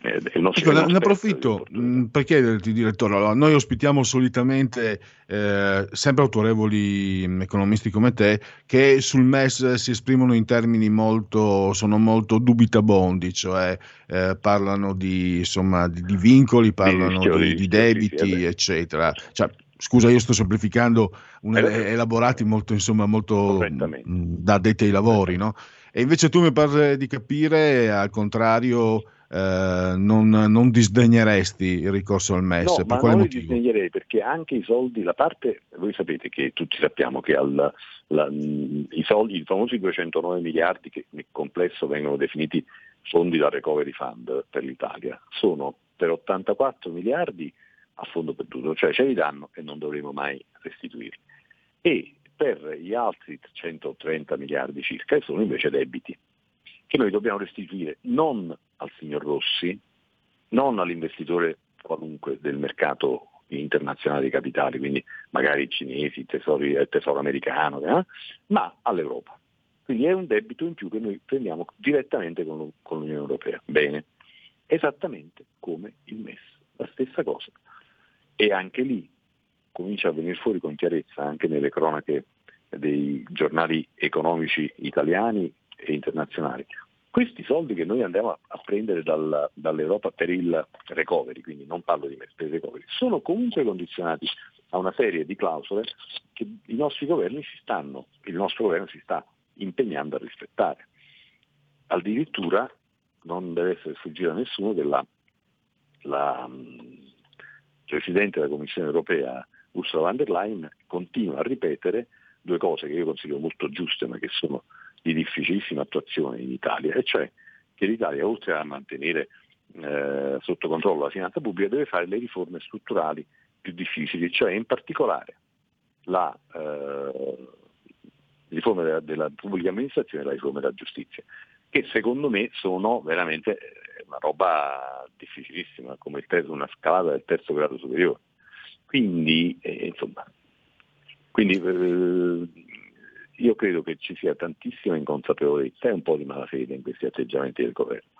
eh, ecco, ne approfitto mh, per chiederti, direttore, allora, noi ospitiamo solitamente eh, sempre autorevoli mh, economisti come te che sul MES si esprimono in termini molto, sono molto dubitabondi, cioè eh, parlano di, insomma, di, di vincoli, parlano di, di debiti, eccetera. Cioè, scusa, io sto semplificando un, elaborati molto, insomma, molto mh, da addetti ai lavori, no? E invece tu mi pare di capire, al contrario, eh, non, non, disdegneresti il ricorso al MES. No, per quale non motivo? disdegnerei perché anche i soldi, la parte, voi sapete che tutti sappiamo che al, la, i soldi, i famosi 209 miliardi che nel complesso vengono definiti fondi da recovery fund per l'Italia, sono per 84 miliardi a fondo perduto, cioè ce li danno e non dovremo mai restituirli. E per gli altri 130 miliardi circa che sono invece debiti, che noi dobbiamo restituire non al signor Rossi, non all'investitore qualunque del mercato internazionale dei capitali, quindi magari cinesi, il tesoro, il tesoro americano, eh, ma all'Europa. Quindi è un debito in più che noi prendiamo direttamente con, con l'Unione Europea. Bene, esattamente come il MES, la stessa cosa. E anche lì comincia a venire fuori con chiarezza anche nelle cronache dei giornali economici italiani e internazionali. Questi soldi che noi andiamo a, prendere dal, dall'Europa per il recovery, quindi non parlo di il recovery, sono comunque condizionati a una serie di clausole che i nostri governi si stanno, il nostro governo si sta impegnando a rispettare. Addirittura non deve essere sfuggito a nessuno che la, la Presidente della Commissione europea Ursula von der Leyen continua a ripetere due cose che io considero molto giuste ma che sono di difficilissima attuazione in Italia, e cioè che l'Italia oltre a mantenere eh, sotto controllo la finanza pubblica deve fare le riforme strutturali più difficili, cioè in particolare la eh, riforma della, della, pubblica amministrazione e la riforma della giustizia, che secondo me sono veramente eh, una roba difficilissima, come terzo, una scalata del terzo grado superiore. Quindi, eh, insomma, quindi eh, io credo che ci sia tantissima inconsapevolezza e un po' di malafede in questi atteggiamenti del governo.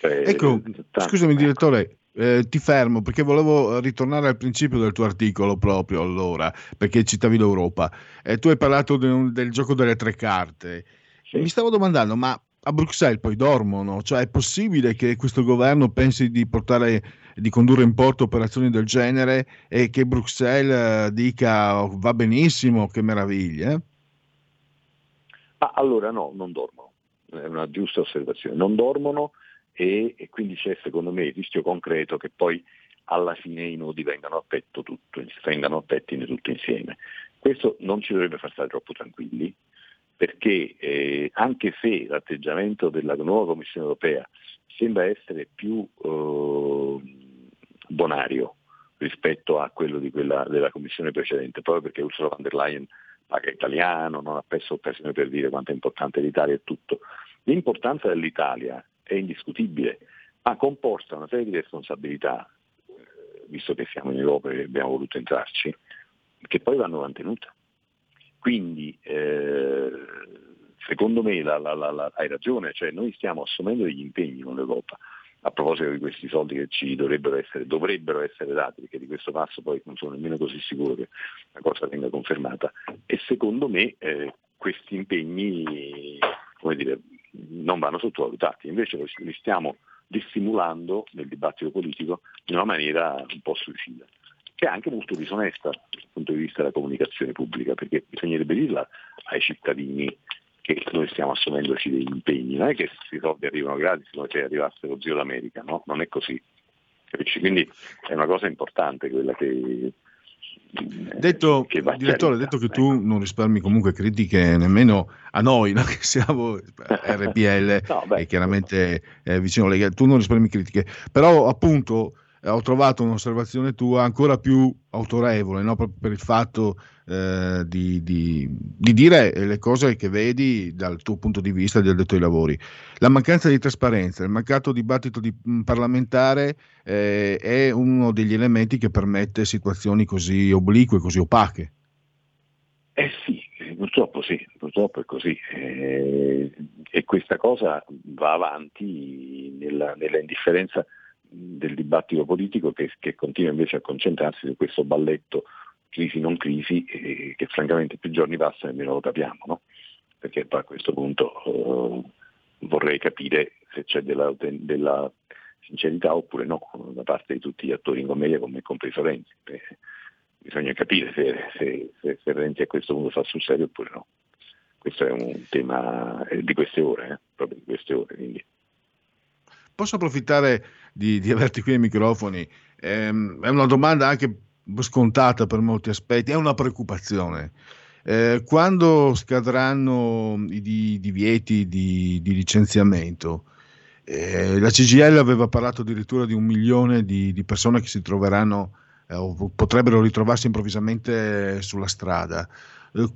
Cioè, ecco, tanto, scusami ecco. direttore, eh, ti fermo perché volevo ritornare al principio del tuo articolo proprio allora, perché citavi l'Europa. Eh, tu hai parlato de, del gioco delle tre carte. Sì. Mi stavo domandando, ma a Bruxelles poi dormono, cioè è possibile che questo governo pensi di portare di condurre in porto operazioni del genere e che Bruxelles eh, dica oh, va benissimo, che meraviglia? Ah, allora no, non dormono, è una giusta osservazione, non dormono e, e, quindi c'è secondo me il rischio concreto che poi alla fine i nodi vengano a petto tutto, vengano a pettine tutto insieme. Questo non ci dovrebbe far stare troppo tranquilli, perché eh, anche se l'atteggiamento della nuova Commissione europea sembra essere più eh, bonario rispetto a quello quella, della Commissione precedente, proprio perché Ursula von der Leyen paga italiano, non ha perso occasione per dire quanto è importante l'Italia e tutto. L'importanza dell'Italia è indiscutibile, ma comporta una serie di responsabilità, eh, visto che siamo in Europa e abbiamo voluto entrarci, che poi vanno mantenute. Quindi eh, secondo me la, la, la, hai ragione, cioè noi stiamo assumendo degli impegni con l'Europa a proposito di questi soldi che ci dovrebbero essere, dovrebbero essere dati, perché di questo passo poi non sono nemmeno così sicuro che la cosa venga confermata. E secondo me eh, questi impegni dire, non vanno sottovalutati, invece li stiamo dissimulando nel dibattito politico in una maniera un po' suicida che è anche molto disonesta dal punto di vista della comunicazione pubblica, perché bisognerebbe dirla ai cittadini che noi stiamo assumendoci degli impegni, non è che questi soldi arrivano gratis come se arrivasse lo zio d'America, no? Non è così. Quindi è una cosa importante quella che, Detto, direttore, detto che tu ecco. non risparmi comunque critiche nemmeno a noi, no? che siamo RPL no, e chiaramente eh, vicino Lega, tu non risparmi critiche, però appunto ho trovato un'osservazione tua ancora più autorevole, no? proprio per il fatto eh, di, di, di, dire le cose che vedi dal tuo punto di vista del detto ai lavori. La mancanza di trasparenza, il mancato dibattito di, mh, parlamentare eh, è uno degli elementi che permette situazioni così oblique, così opache. Eh sì, purtroppo sì, purtroppo è così. Eh, e questa cosa va avanti nella, nella indifferenza del dibattito politico che, che, continua invece a concentrarsi su questo balletto crisi non crisi eh, che francamente più giorni passano e meno lo capiamo, no? perché a questo punto eh, vorrei capire se c'è della, della, sincerità oppure no da parte di tutti gli attori in commedia come compreso Renzi. Eh, bisogna capire se, se, se, se, Renzi a questo punto fa sul serio oppure no. Questo è un tema eh, di queste ore, eh, proprio di queste ore. Quindi. Posso approfittare di, di averti qui ai microfoni. Ehm, è una domanda anche scontata per molti aspetti, è una preoccupazione. Eh, quando scadranno i divieti di, di licenziamento, eh, la CGL aveva parlato addirittura di un milione di, di persone che si troveranno eh, o potrebbero ritrovarsi improvvisamente sulla strada. Eh,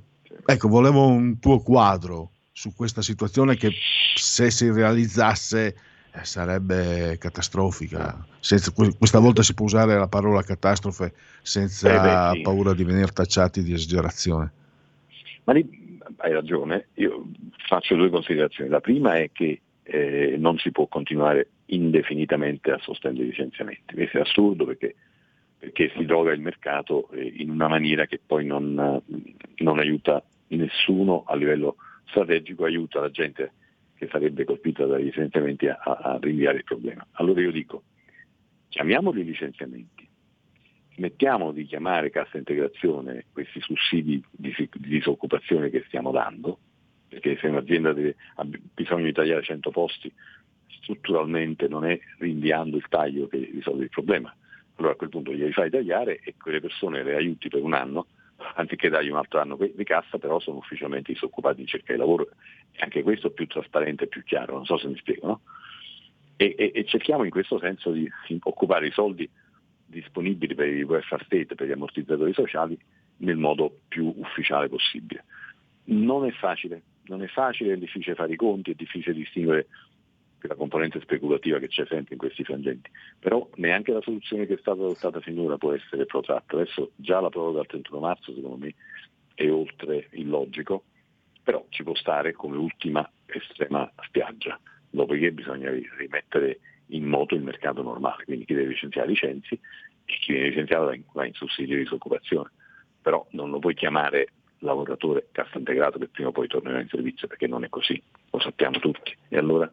ecco, volevo un tuo quadro su questa situazione che se si realizzasse sarebbe catastrofica. Senza, questa volta si può usare la parola catastrofe senza eh beh, sì. paura di venire tacciati di esagerazione. Ma lì hai ragione, io faccio due considerazioni. La prima è che eh, non si può continuare indefinitamente a sostenere i licenziamenti. Questo è assurdo perché, perché si droga il mercato eh, in una maniera che poi non, non aiuta nessuno a livello strategico, aiuta la gente che sarebbe colpita dai licenziamenti a, a rinviare il problema. Allora io dico, chiamiamoli licenziamenti, smettiamo di chiamare cassa integrazione questi sussidi di, di disoccupazione che stiamo dando, perché se un'azienda deve, ha bisogno di tagliare 100 posti, strutturalmente non è rinviando il taglio che risolve il problema. Allora a quel punto glieli fai tagliare e quelle persone le aiuti per un anno anziché dargli un altro anno di cassa, però sono ufficialmente disoccupati in cerca di lavoro e anche questo è più trasparente e più chiaro, non so se mi spiego, no? e, e, e, cerchiamo in questo senso di, di occupare i soldi disponibili per i welfare state, per gli ammortizzatori sociali, nel modo più ufficiale possibile. Non è facile, non è facile, è difficile fare i conti, è difficile distinguere la componente speculativa che c'è sempre in questi frangenti, però neanche la soluzione che è stata adottata finora può essere protratta. Adesso già la proroga al 31 marzo secondo me è oltre il logico, però ci può stare come ultima estrema spiaggia, dopodiché bisogna rimettere in moto il mercato normale, quindi chi deve licenziare licenzi e chi viene licenziato va in sussidio di disoccupazione, però non lo puoi chiamare lavoratore cassa integrato che prima o poi tornerà in servizio perché non è così, lo sappiamo tutti. E allora?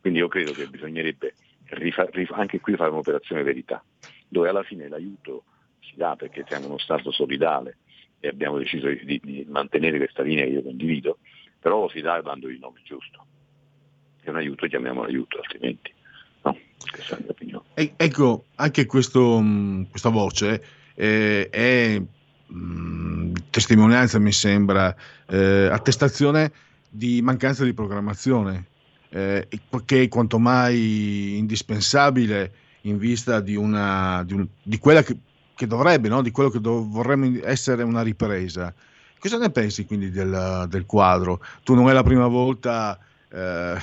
Quindi io credo che bisognerebbe rifa- rif- anche qui fare un'operazione verità, dove alla fine l'aiuto si dà perché siamo uno Stato solidale e abbiamo deciso di, di mantenere questa linea che io condivido, però lo si dà dando il nome giusto. È un aiuto, chiamiamolo aiuto, altrimenti no, questa è la mia opinione. E- ecco, anche questo, mh, questa voce eh, è mh, testimonianza, mi sembra, eh, attestazione di mancanza di programmazione, eh, che è quanto mai indispensabile in vista di, una, di, un- di quella che, che dovrebbe, no? di quello che dov- vorremmo essere una ripresa. Cosa ne pensi quindi del, del quadro? Tu non è la prima volta eh,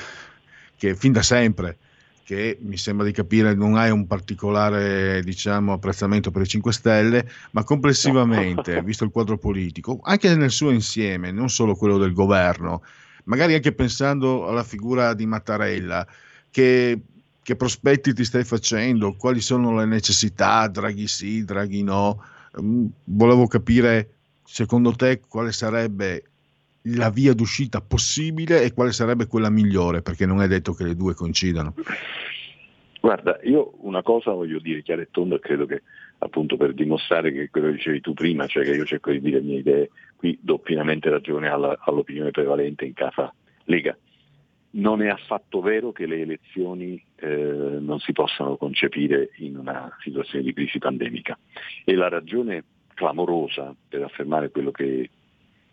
che fin da sempre che mi sembra di capire non hai un particolare diciamo, apprezzamento per i 5 Stelle, ma complessivamente, visto il quadro politico, anche nel suo insieme, non solo quello del governo, magari anche pensando alla figura di Mattarella, che, che prospetti ti stai facendo, quali sono le necessità, Draghi sì, Draghi no, Mm, volevo capire secondo te quale sarebbe la via d'uscita possibile e quale sarebbe quella migliore, perché non è detto che le due coincidano. Guarda, io una cosa voglio dire chiaro e tondo credo che appunto per dimostrare che quello che dicevi tu prima, cioè che io cerco di dire le mie idee, qui do pienamente ragione alla- all'opinione prevalente in casa Lega. Non è affatto vero che le elezioni eh, non si possano concepire in una situazione di crisi pandemica e la ragione clamorosa per affermare quello che,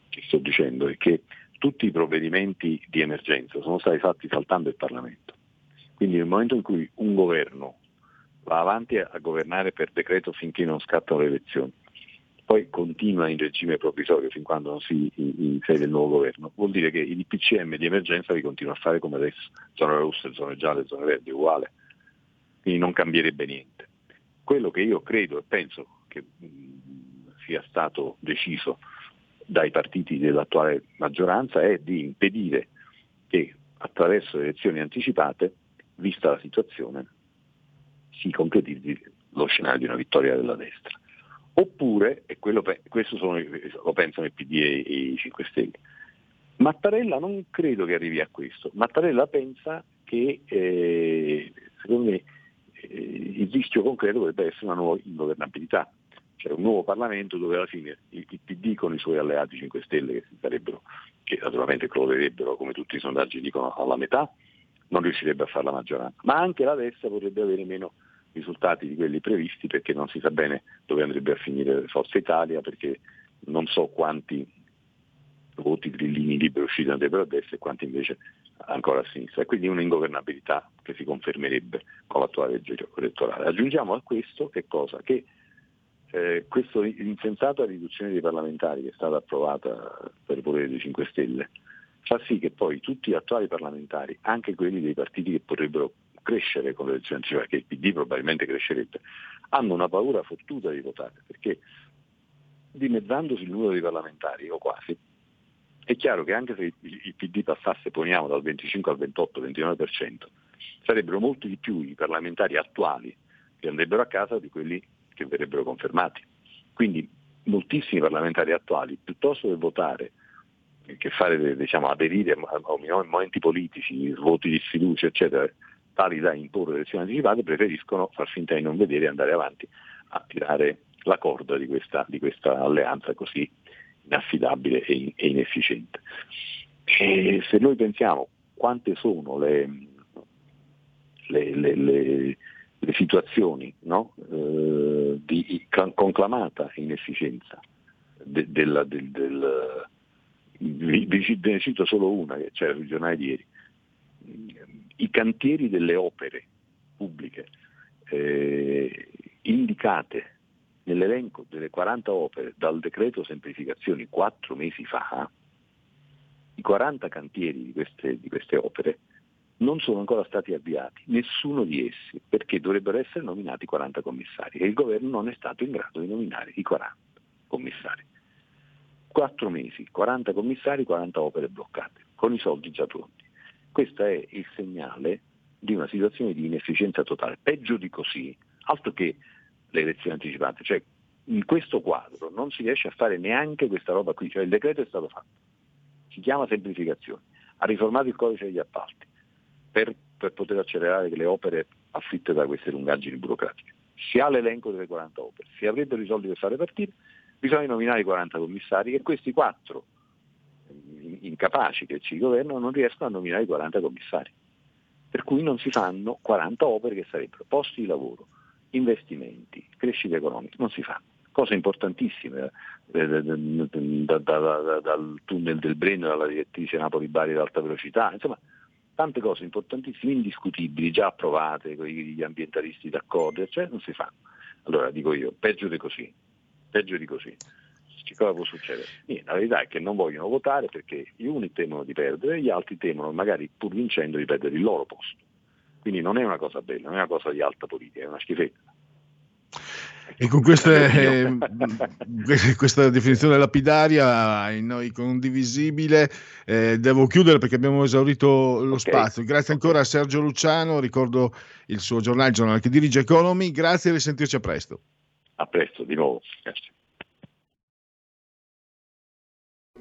che sto dicendo è che tutti i provvedimenti di emergenza sono stati fatti saltando il Parlamento. Quindi nel momento in cui un governo va avanti a, governare per decreto finché non scattano le elezioni, poi continua in regime provvisorio fin quando non si insede il nuovo governo, vuol dire che i DPCM di emergenza li continua a fare come adesso, zone rosse, zone gialle, zone verdi, uguale. Quindi non cambierebbe niente. Quello che io credo e penso che sia stato deciso dai partiti dell'attuale maggioranza è di impedire che attraverso le elezioni anticipate, vista la situazione, si concretizzi lo scenario di una vittoria della destra. Oppure, e quello, questo sono, lo pensano il PD e, i 5 Stelle, Mattarella non credo che arrivi a questo. Mattarella pensa che, eh, secondo me, eh, il rischio concreto dovrebbe essere una nuova ingovernabilità, cioè un nuovo Parlamento dove alla fine il, il PD con i suoi alleati 5 Stelle, che, sarebbero, che naturalmente clorerebbero, come tutti i sondaggi dicono, alla metà, non riuscirebbe a fare la maggioranza. Ma anche la destra potrebbe avere meno risultati di quelli previsti perché non si sa bene dove andrebbe a finire Forza Italia, perché non so quanti voti grillini liberi usciti andrebbero a destra e quanti invece ancora a sinistra. Quindi un'ingovernabilità che si confermerebbe con l'attuale legge elettorale. Aggiungiamo a questo che cosa? Che eh, questa insensata riduzione dei parlamentari che è stata approvata per il potere dei 5 Stelle fa sì che poi tutti gli attuali parlamentari, anche quelli dei partiti che potrebbero crescere con le elezioni anticipate, che il PD probabilmente crescerebbe, hanno una paura fottuta di votare, perché dimezzandosi il numero dei parlamentari, o quasi, è chiaro che anche se il PD passasse, poniamo, dal 25 al 28-29%, sarebbero molti di più i parlamentari attuali che andrebbero a casa di quelli che verrebbero confermati. Quindi moltissimi parlamentari attuali, piuttosto che votare che fare, diciamo, aderire a momenti politici, voti di sfiducia, eccetera, tali da imporre elezioni anticipate, preferiscono far finta di non vedere e andare avanti a tirare la corda di questa, di questa alleanza così inaffidabile e, e inefficiente. E se noi pensiamo quante sono le, le- le- le- le situazioni no? eh, di con- conclamata inefficienza de- della- del, del- vi, vi- ne cito solo una che c'era sui giornali di ieri. I cantieri delle opere pubbliche eh, indicate nell'elenco delle 40 opere dal decreto semplificazioni quattro mesi fa, i 40 cantieri di queste, di queste opere non sono ancora stati avviati, nessuno di essi, perché dovrebbero essere nominati 40 commissari e il governo non è stato in grado di nominare i 40 commissari. Quattro mesi, 40 commissari, 40 opere bloccate, con i soldi già pronti. Questo è il segnale di una situazione di inefficienza totale. Peggio di così, altro che le elezioni anticipate, cioè in questo quadro non si riesce a fare neanche questa roba qui, cioè il decreto è stato fatto, si chiama semplificazione, ha riformato il codice degli appalti per, per poter accelerare le opere afflitte da queste lungaggini burocratiche. Si ha l'elenco delle 40 opere, si avrebbero i soldi per fare partire, bisogna nominare i 40 commissari e questi quattro incapaci che ci governano non riescono a nominare i 40 commissari. Per cui non si fanno 40 opere che sarebbero posti di lavoro, investimenti, crescita economica, non si fanno. Cose importantissime, eh, da, da, da, dal tunnel del Brennero alla direttrice Napoli-Bari ad alta velocità, insomma tante cose importantissime, indiscutibili, già approvate con gli ambientalisti d'accordo, cioè non si fanno. Allora dico io, peggio di così, peggio di così. Che cosa può succedere? Niente, la verità è che non vogliono votare perché gli uni temono di perdere, gli altri temono magari pur vincendo di perdere il loro posto. Quindi non è una cosa bella, non è una cosa di alta politica, è una schifezza. E con queste, eh, questa definizione lapidaria in noi condivisibile eh, devo chiudere perché abbiamo esaurito lo okay. spazio. Grazie ancora a Sergio Luciano, ricordo il suo giornale, il giornale che dirige Economy. Grazie e risentirci a presto. A presto, di nuovo. Grazie.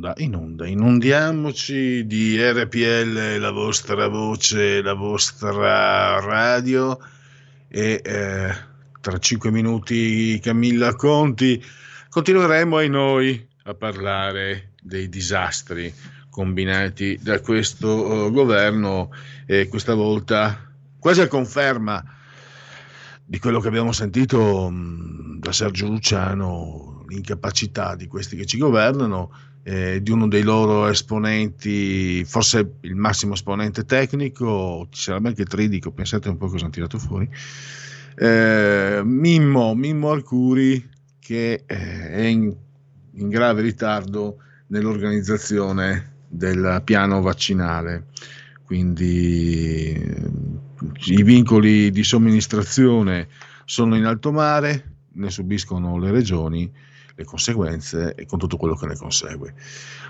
In onda, in onda, inondiamoci di RPL, la vostra voce, la vostra radio. E eh, tra cinque minuti Camilla Conti continueremo ai noi a parlare dei disastri combinati da questo eh, governo. E questa volta quasi a conferma di quello che abbiamo sentito mh, da Sergio Luciano, l'incapacità di questi che ci governano, eh, di uno dei loro esponenti, forse il massimo esponente tecnico, ci sarà anche Tridico, pensate un po' cosa hanno tirato fuori, eh, Mimmo, Mimmo Arcuri che eh, è in, in grave ritardo nell'organizzazione del piano vaccinale, quindi i vincoli di somministrazione sono in alto mare, ne subiscono le regioni, le conseguenze e con tutto quello che ne consegue.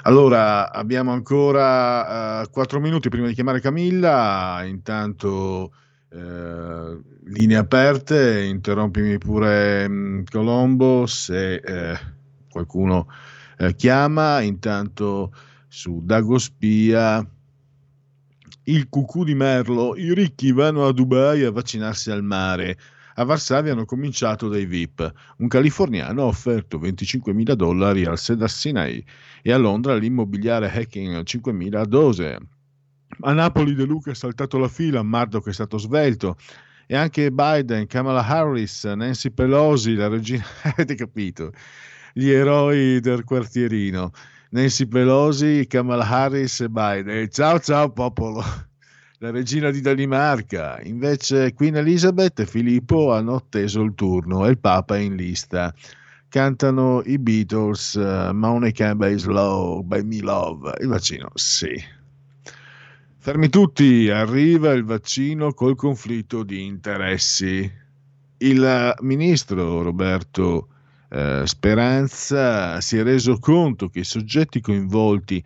Allora, abbiamo ancora uh, 4 minuti prima di chiamare Camilla, intanto uh, linee aperte, interrompimi pure um, Colombo se uh, qualcuno chiama, intanto su Dago Spia il cucù di Merlo, i ricchi vanno a Dubai a vaccinarsi al mare. A Varsavia hanno cominciato dai VIP. Un californiano ha offerto 25.000 dollari al Cedar Sinai e a Londra l'immobiliare Hacking 5.000 dose. A Napoli De Luca è saltato la fila, Murdoch è stato svelto e anche Biden, Kamala Harris, Nancy Pelosi, la regina, avete capito, gli eroi del quartierino. Nancy Pelosi, Kamala Harris e Biden. Ciao ciao popolo! La regina di Danimarca. Invece Queen Elizabeth e Filippo hanno atteso il turno e il Papa è in lista. Cantano i Beatles, uh, Money Can Be Slow, By Me Love. Il vaccino, sì. Fermi tutti, arriva il vaccino col conflitto di interessi. Il ministro Roberto eh, Speranza si è reso conto che i soggetti coinvolti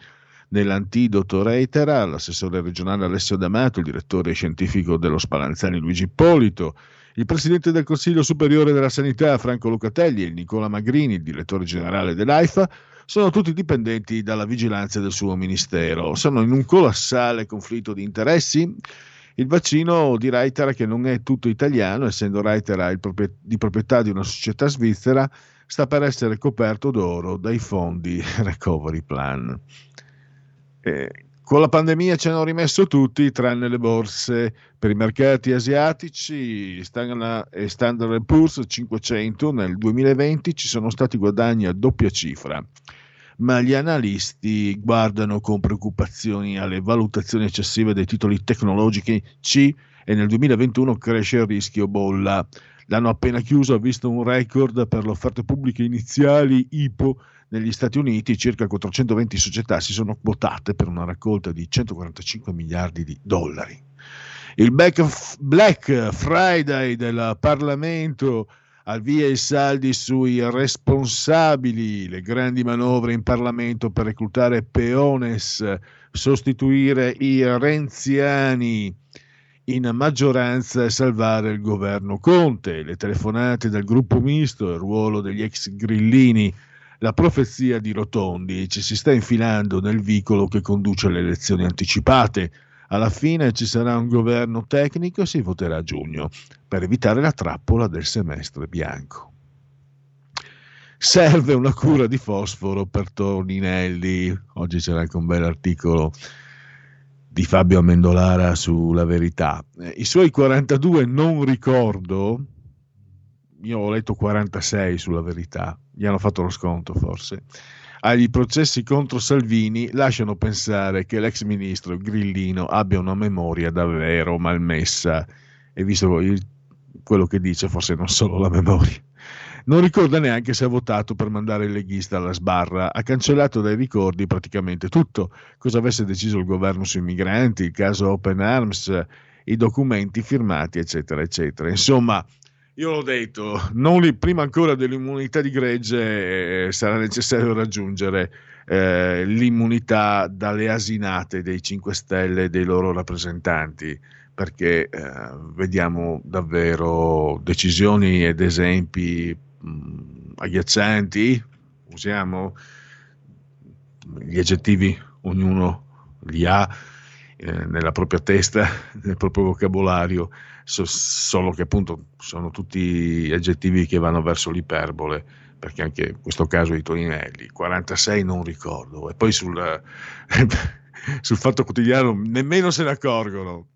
nell'antidoto Reitera, l'assessore regionale Alessio D'Amato, il direttore scientifico dello Spallanzani Luigi Ippolito, il presidente del Consiglio Superiore della Sanità Franco Lucatelli e Nicola Magrini, il direttore generale dell'AIFA, sono tutti dipendenti dalla vigilanza del suo ministero. Sono in un colossale conflitto di interessi. Il vaccino di Reitera, che non è tutto italiano, essendo Reitera di proprietà di una società svizzera, sta per essere coperto d'oro dai fondi Recovery Plan. Eh, con la pandemia ci hanno rimesso tutti, tranne le borse. Per i mercati asiatici Standard Poor's 500 nel 2020 ci sono stati guadagni a doppia cifra, ma gli analisti guardano con preoccupazioni alle valutazioni eccessive dei titoli tecnologici e nel 2021 cresce il rischio bolla. L'anno appena chiuso ha visto un record per le offerte pubbliche iniziali IPO negli Stati Uniti, circa 420 società si sono quotate per una raccolta di 145 miliardi di dollari. Il Black Friday del Parlamento al via i saldi sui responsabili, le grandi manovre in Parlamento per reclutare peones, sostituire i renziani in maggioranza e salvare il governo Conte, le telefonate del gruppo misto, il ruolo degli ex grillini, la profezia di Rotondi ci si sta infilando nel vicolo che conduce alle elezioni anticipate. Alla fine ci sarà un governo tecnico e si voterà a giugno per evitare la trappola del semestre bianco. Serve una cura di fosforo per Torninelli. Oggi c'era anche un bel articolo di Fabio Amendolara sulla verità. I suoi 42 non ricordo, io ho letto 46 sulla verità, gli hanno fatto lo sconto forse, agli processi contro Salvini lasciano pensare che l'ex ministro Grillino abbia una memoria davvero malmessa e visto il, quello che dice, forse non solo la memoria. Non ricorda neanche se ha votato per mandare il leghista alla sbarra, ha cancellato dai ricordi praticamente tutto, cosa avesse deciso il governo sui migranti, il caso Open Arms, i documenti firmati, eccetera, eccetera. Insomma, io l'ho detto, li, prima ancora dell'immunità di gregge eh, sarà necessario raggiungere eh, l'immunità dalle asinate dei 5 Stelle e dei loro rappresentanti perché eh, vediamo davvero decisioni ed esempi mh, agghiaccianti, usiamo gli aggettivi, ognuno li ha eh, nella propria testa, nel proprio vocabolario, so, solo che appunto sono tutti aggettivi che vanno verso l'iperbole, perché anche in questo caso i Toninelli, 46 non ricordo, e poi sul, sul fatto quotidiano nemmeno se ne accorgono,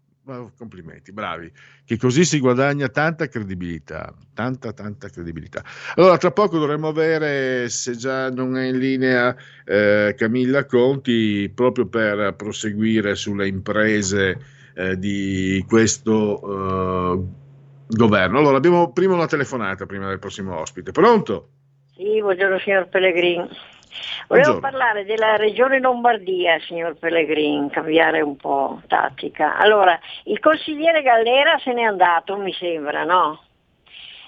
complimenti, bravi, che così si guadagna tanta credibilità, tanta tanta credibilità. Allora, tra poco dovremmo avere, se già non è in linea, eh, Camilla Conti, proprio per proseguire sulle imprese eh, di questo eh, governo. Allora, abbiamo prima una telefonata, prima del prossimo ospite. Pronto? Sì, buongiorno signor Pellegrini. Volevo parlare della regione Lombardia, signor Pellegrin, cambiare un po' tattica. Allora, il consigliere Gallera se n'è andato, mi sembra, no?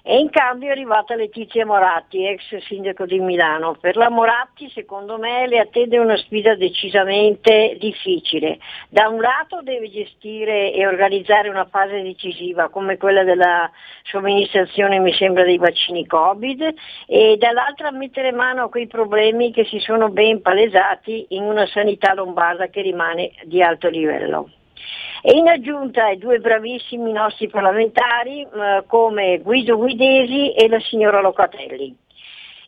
E in cambio è arrivata Letizia Moratti, ex sindaco di Milano. Per la Moratti, secondo me, le attende una sfida decisamente difficile. Da un lato deve gestire e organizzare una fase decisiva come quella della somministrazione, mi sembra, dei vaccini Covid e dall'altra mettere mano a quei problemi che si sono ben palesati in una sanità lombarda che rimane di alto livello. E in aggiunta ai due bravissimi nostri parlamentari eh, come Guido Guidesi e la signora Locatelli.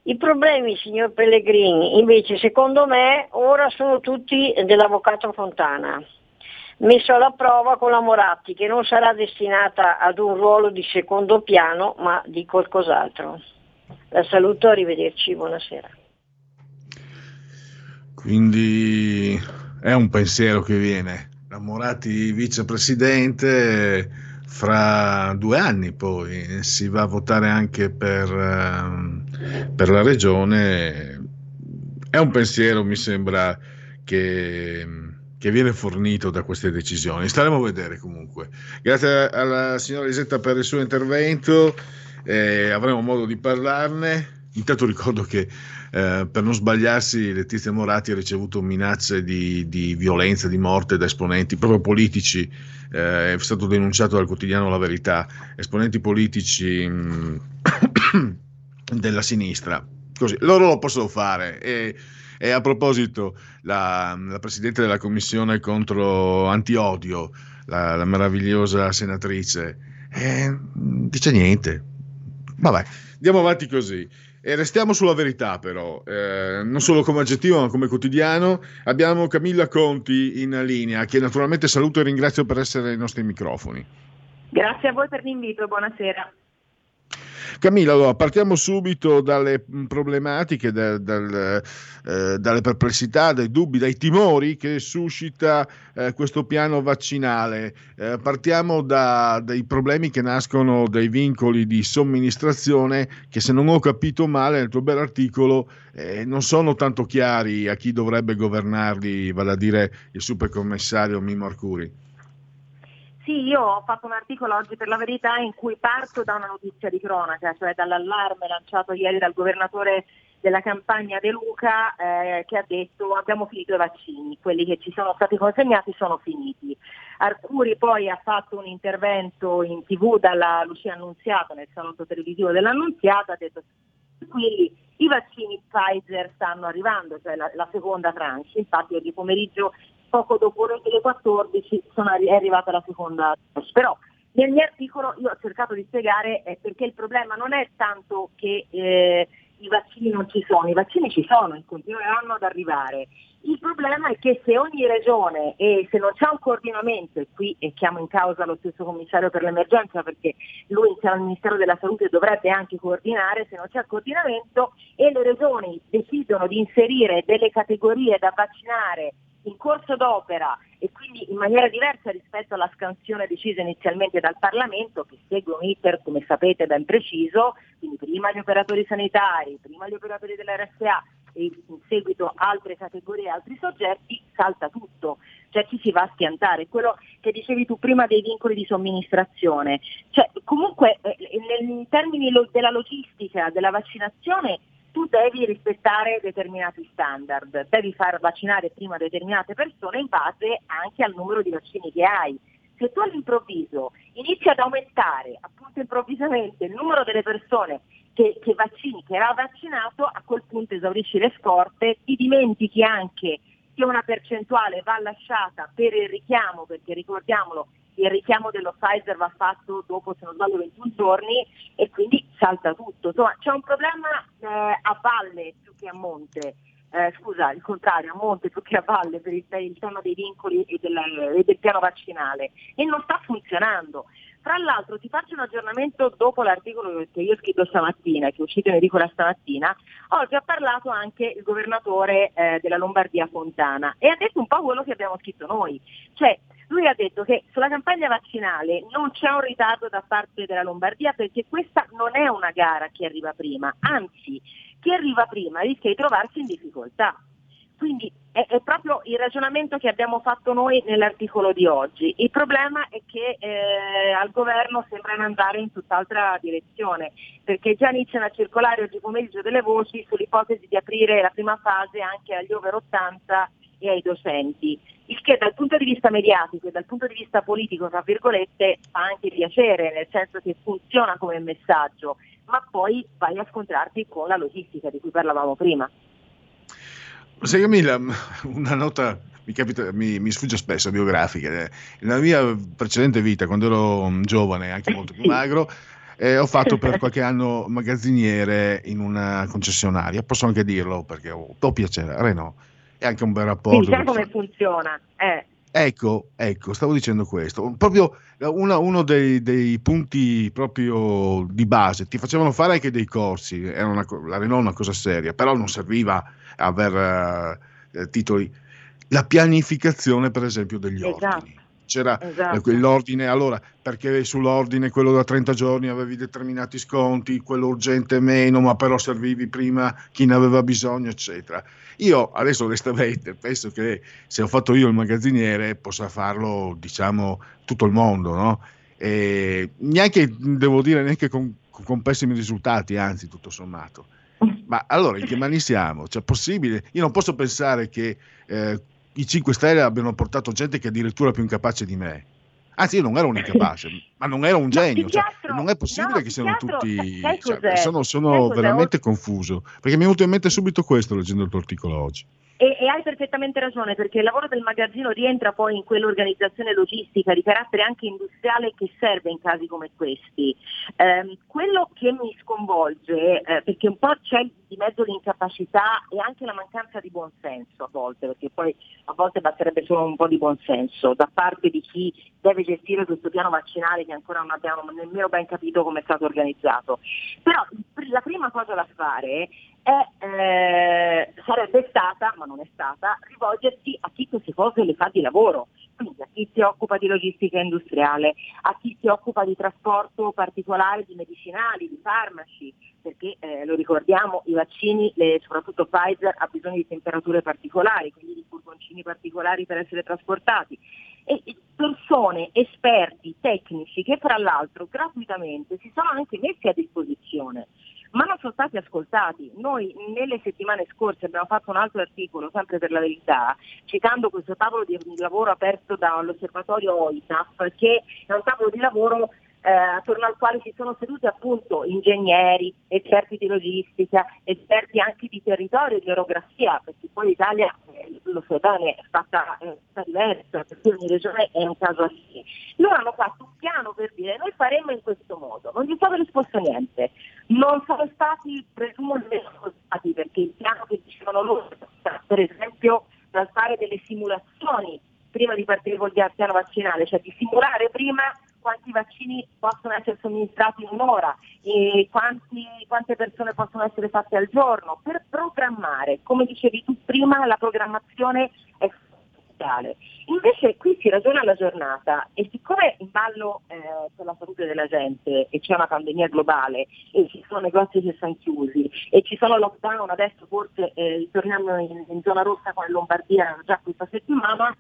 I problemi, signor Pellegrini, invece secondo me ora sono tutti dell'avvocato Fontana, messo alla prova con la Moratti, che non sarà destinata ad un ruolo di secondo piano, ma di qualcos'altro. La saluto, arrivederci, buonasera. Quindi è un pensiero che viene la Moratti vicepresidente, fra due anni poi si va a votare anche per, ehm, per la regione. È un pensiero, mi sembra, che, che, viene fornito da queste decisioni. Staremo a vedere comunque. Grazie alla signora Lisetta per il suo intervento, eh, avremo modo di parlarne. Intanto ricordo che eh, per non sbagliarsi Letizia Moratti ha ricevuto minacce di, di violenza, di morte da esponenti proprio politici, eh, è stato denunciato dal quotidiano La Verità, esponenti politici mh, mm, della sinistra. Così, loro lo possono fare. E, e a proposito, la, la, Presidente della Commissione contro antiodio, la, la meravigliosa senatrice, eh, dice niente. Vabbè, andiamo avanti così. E restiamo sulla verità però, eh, non solo come aggettivo ma come quotidiano. Abbiamo Camilla Conti in linea, che naturalmente saluto e ringrazio per essere ai nostri microfoni. Grazie a voi per l'invito, buonasera. Camilla, allora, partiamo subito dalle mm, problematiche, da, dal, eh, dalle perplessità, dai dubbi, dai timori che suscita eh, questo piano vaccinale. Eh, partiamo da, dai problemi che nascono dai vincoli di somministrazione che se non ho capito male nel tuo bel articolo eh, non sono tanto chiari a chi dovrebbe governarli, vale a dire il supercommissario Mimo Arcuri. Sì, io ho fatto un articolo oggi per la verità in cui parto da una notizia di cronaca, cioè dall'allarme lanciato ieri dal governatore della campagna De Luca eh, che ha detto abbiamo finito i vaccini, quelli che ci sono stati consegnati sono finiti. Arcuri poi ha fatto un intervento in tv dalla Lucia Annunziata nel salotto televisivo dell'Annunziata, ha detto quindi i vaccini Pfizer stanno arrivando, cioè la, la seconda tranche, infatti oggi pomeriggio poco dopo le 14 sono, è arrivata la seconda dose. Però nel mio articolo io ho cercato di spiegare eh, perché il problema non è tanto che eh, i vaccini non ci sono, i vaccini ci sono e continueranno ad arrivare. Il problema è che se ogni regione e se non c'è un coordinamento, e qui chiamo in causa lo stesso commissario per l'emergenza perché lui insieme al Ministero della Salute dovrebbe anche coordinare, se non c'è coordinamento e le regioni decidono di inserire delle categorie da vaccinare in corso d'opera e quindi in maniera diversa rispetto alla scansione decisa inizialmente dal Parlamento, che segue un iter, come sapete, ben preciso, quindi prima gli operatori sanitari, prima gli operatori dell'RSA e in seguito altre categorie, altri soggetti, salta tutto, cioè chi si va a schiantare, quello che dicevi tu prima dei vincoli di somministrazione, cioè comunque eh, in termini lo- della logistica, della vaccinazione, tu devi rispettare determinati standard, devi far vaccinare prima determinate persone in base anche al numero di vaccini che hai. Se tu all'improvviso inizi ad aumentare appunto improvvisamente il numero delle persone che, che vaccini, che era vaccinato, a quel punto esaurisci le scorte, ti dimentichi anche che una percentuale va lasciata per il richiamo, perché ricordiamolo, il richiamo dello Pfizer va fatto dopo, se non sbaglio, 21 giorni e quindi salta tutto. Insomma, c'è un problema eh, a valle più che a monte. Eh, scusa, il contrario, a monte più che a valle per il, per il tema dei vincoli e del, e del piano vaccinale e non sta funzionando. Tra l'altro ti faccio un aggiornamento dopo l'articolo che io ho scritto stamattina, che è uscito in edicola stamattina, oggi ha parlato anche il governatore eh, della Lombardia Fontana e ha detto un po' quello che abbiamo scritto noi, cioè lui ha detto che sulla campagna vaccinale non c'è un ritardo da parte della Lombardia perché questa non è una gara che arriva prima, anzi chi arriva prima rischia di trovarsi in difficoltà. Quindi è, è, proprio il ragionamento che abbiamo fatto noi nell'articolo di oggi. Il problema è che eh, al governo sembrano andare in tutt'altra direzione, perché già iniziano a circolare oggi pomeriggio delle voci sull'ipotesi di aprire la prima fase anche agli over 80 e ai docenti, il che dal punto di vista mediatico e dal punto di vista politico, tra virgolette, fa anche piacere, nel senso che funziona come messaggio, ma poi vai a scontrarti con la logistica di cui parlavamo prima. Sai Camilla, una nota mi, capita, mi, mi, sfugge spesso biografica. Nella mia precedente vita, quando ero giovane, anche molto più magro, eh, ho fatto per qualche anno magazziniere in una concessionaria. Posso anche dirlo perché ho, ho piacere, Renault. E anche un bel rapporto. Sì, sai come funziona. Eh. Ecco, ecco, stavo dicendo questo. Proprio una, uno dei, dei, punti proprio di base. Ti facevano fare anche dei corsi. Era una, la Renault una cosa seria, però non serviva aver uh, titoli. La pianificazione, per esempio, degli esatto. ordini. C'era esatto. l'ordine, allora perché sull'ordine quello da 30 giorni avevi determinati sconti, quello urgente meno, ma però servivi prima chi ne aveva bisogno, eccetera. Io adesso onestamente penso che se ho fatto io il magazziniere possa farlo, diciamo, tutto il mondo, no? E neanche, devo dire, neanche con, con pessimi risultati, anzi, tutto sommato. Ma allora in che mani siamo? Cioè, possibile? Io non posso pensare che eh, i 5 Stelle abbiano portato gente che è addirittura più incapace di me. Anzi, io non ero un incapace, ma non ero un genio. Cioè, non è possibile no, che siano altro, tutti. Cioè, sono, sono veramente confuso. Perché mi è venuto in mente subito questo leggendo il tuo articolo oggi. E, e, hai perfettamente ragione, perché il lavoro del magazzino rientra poi in quell'organizzazizione logistica di carattere anche industriale che serve in casi come questi. Eh, quello che mi sconvolge, eh, perché un po' c'è di mezzo l'incapacità e anche la mancanza di buonsenso a volte, perché poi a volte basterebbe solo un po' di buonsenso da parte di chi deve gestire questo piano vaccinale che ancora non abbiamo nemmeno ben capito come è stato organizzato. Però la prima cosa da fare è, eh, sarebbe stata, ma non è stata, rivolgersi a chi queste cose le fa di lavoro, quindi a chi si occupa di logistica industriale, a chi si occupa di trasporto particolare di medicinali, di farmaci, perché eh, lo ricordiamo, i vaccini, le, soprattutto Pfizer, ha bisogno di temperature particolari, quindi di furgoncini particolari per essere trasportati. E persone, esperti, tecnici che fra l'altro gratuitamente si sono anche messi a disposizione ma non sono stati ascoltati. Noi nelle settimane scorse abbiamo fatto un altro articolo, sempre per la verità, citando questo tavolo di lavoro aperto dall'osservatorio OITAF, che è un tavolo di lavoro eh, attorno al quale si sono seduti appunto ingegneri, esperti di logistica, esperti anche di territorio e di orografia, perché poi l'Italia, eh, lo so bene, è fatta, è fatta diversa, perché ogni regione è un caso a sé. Loro hanno fatto un piano per dire noi faremo in questo modo, non gli è stato risposto niente, non sono stati ascoltati perché il piano che dicevano loro, per esempio dal fare delle simulazioni prima di partire col piano vaccinale, cioè di simulare prima quanti vaccini possono essere somministrati in un'ora quanti, quante persone possono essere fatte al giorno, per programmare. Come dicevi tu prima, la programmazione è fondamentale. Invece qui si ragiona la giornata e siccome in ballo eh, c'è la salute della gente e c'è una pandemia globale e ci sono negozi che sono chiusi e ci sono lockdown, adesso forse eh, torniamo in, in, zona rossa con Lombardia già questa settimana,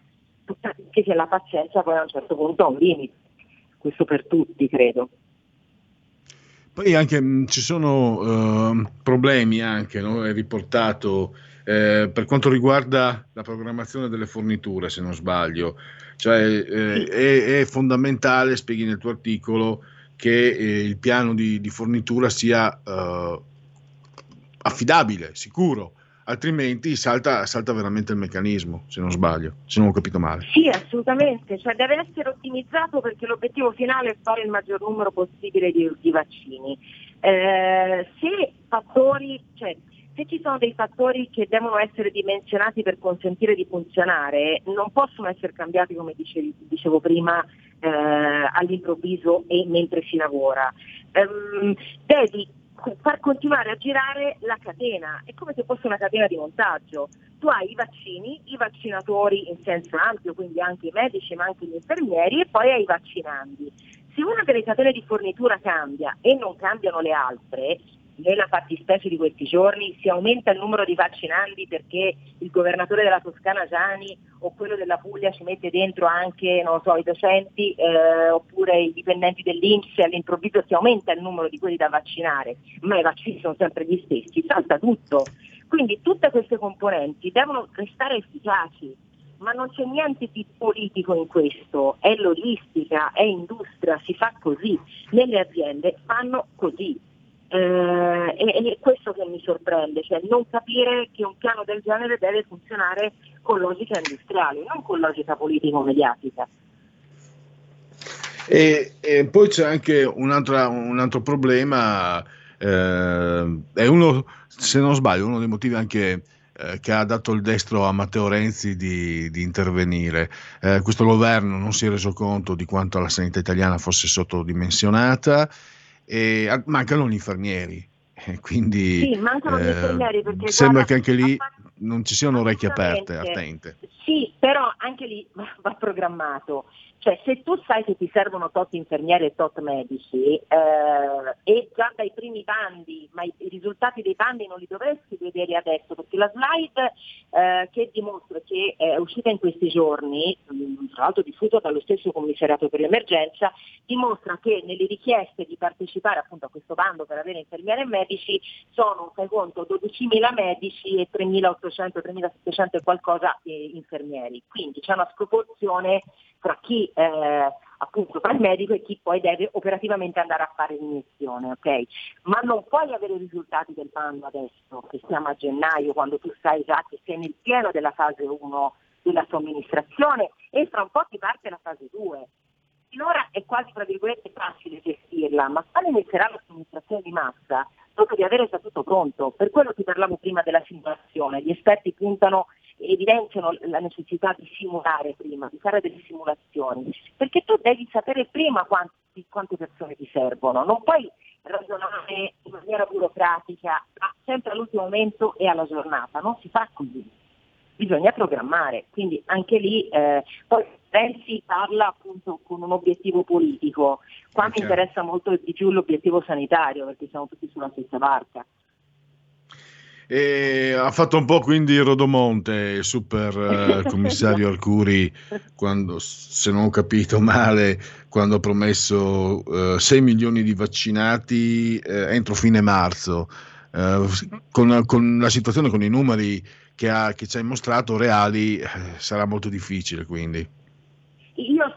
che c'è la pazienza poi a un certo punto ha un limite, questo per tutti credo. Poi anche mh, ci sono uh, problemi anche, no? è riportato eh, per quanto riguarda la programmazione delle forniture, se non sbaglio. Cioè, eh, è, è, fondamentale, spieghi nel tuo articolo, che eh, il piano di, di fornitura sia eh, affidabile, sicuro, altrimenti salta, salta, veramente il meccanismo, se non sbaglio, se non ho capito male. Sì, assolutamente, cioè deve essere ottimizzato perché l'obiettivo finale è fare il maggior numero possibile di, di vaccini. Eh, se fattori, cioè, se ci sono dei fattori che devono essere dimensionati per consentire di funzionare, non possono essere cambiati, come dicevo, dicevo prima, eh, all'improvviso e mentre si lavora. Um, devi far continuare a girare la catena, è come se fosse una catena di montaggio. Tu hai i vaccini, i vaccinatori in senso ampio, quindi anche i medici ma anche gli infermieri e poi hai i vaccinandi. Se una delle catene di fornitura cambia e non cambiano le altre, nella fattispecie di questi giorni si aumenta il numero di vaccinandi perché il governatore della Toscana Gianni o quello della Puglia ci mette dentro anche so, i docenti eh, oppure i dipendenti dell'Inps all'improvviso si aumenta il numero di quelli da vaccinare, ma i vaccini sono sempre gli stessi, salta tutto. Quindi tutte queste componenti devono restare efficaci, ma non c'è niente di politico in questo, è logistica, è industria, si fa così, nelle aziende fanno così eh, e, è questo che mi sorprende, cioè non capire che un piano del genere deve funzionare con logica industriale, non con logica politico-mediatica. E, e poi c'è anche un altro, un altro problema, eh, è uno, se non sbaglio, uno dei motivi anche eh, che ha dato il destro a Matteo Renzi di, di intervenire. Eh, questo governo non si è reso conto di quanto la sanità italiana fosse sottodimensionata e mancano gli infermieri. Quindi sì, mancano gli infermieri perché sembra guarda, che anche lì non ci siano orecchie aperte, attente. Sì, però anche lì va programmato. Cioè, se tu sai che ti servono tot infermieri e tot medici, eh, e già dai primi bandi, ma i, i, risultati dei bandi non li dovresti vedere adesso, perché la slide eh, che dimostra che è uscita in questi giorni, mh, tra l'altro diffusa dallo stesso commissariato per l'emergenza, dimostra che nelle richieste di partecipare appunto a questo bando per avere infermieri e medici sono, fai conto, 12.000 medici e 3.800, 3.700 e qualcosa eh, infermieri. Quindi c'è una sproporzione tra chi eh, appunto fa il medico e chi poi deve operativamente andare a fare l'iniezione, ok? Ma non puoi avere i risultati del bando adesso, che siamo a gennaio, quando tu sai già che sei nel pieno della fase 1 della somministrazione e fra un po' ti parte la fase 2. Finora è quasi tra virgolette facile gestirla, ma quando inizierà la somministrazione di massa, dopo di avere già tutto pronto, per quello ti parlavo prima della simulazione, gli esperti puntano evidenziano la necessità di simulare prima, di fare delle simulazioni, perché tu devi sapere prima quanti, quante persone ti servono, non puoi ragionare in maniera burocratica sempre all'ultimo momento e alla giornata, non si fa così, bisogna programmare, quindi anche lì eh, poi Renzi parla appunto con un obiettivo politico, qua mi interessa molto di più l'obiettivo sanitario perché siamo tutti sulla stessa barca. E ha fatto un po' quindi Rodomonte, super eh, commissario Arcuri, quando, se non ho capito male, quando ha promesso eh, 6 milioni di vaccinati eh, entro fine marzo. Eh, con, con, la situazione, con i numeri che, ha, che ci hai mostrato reali, eh, sarà molto difficile quindi.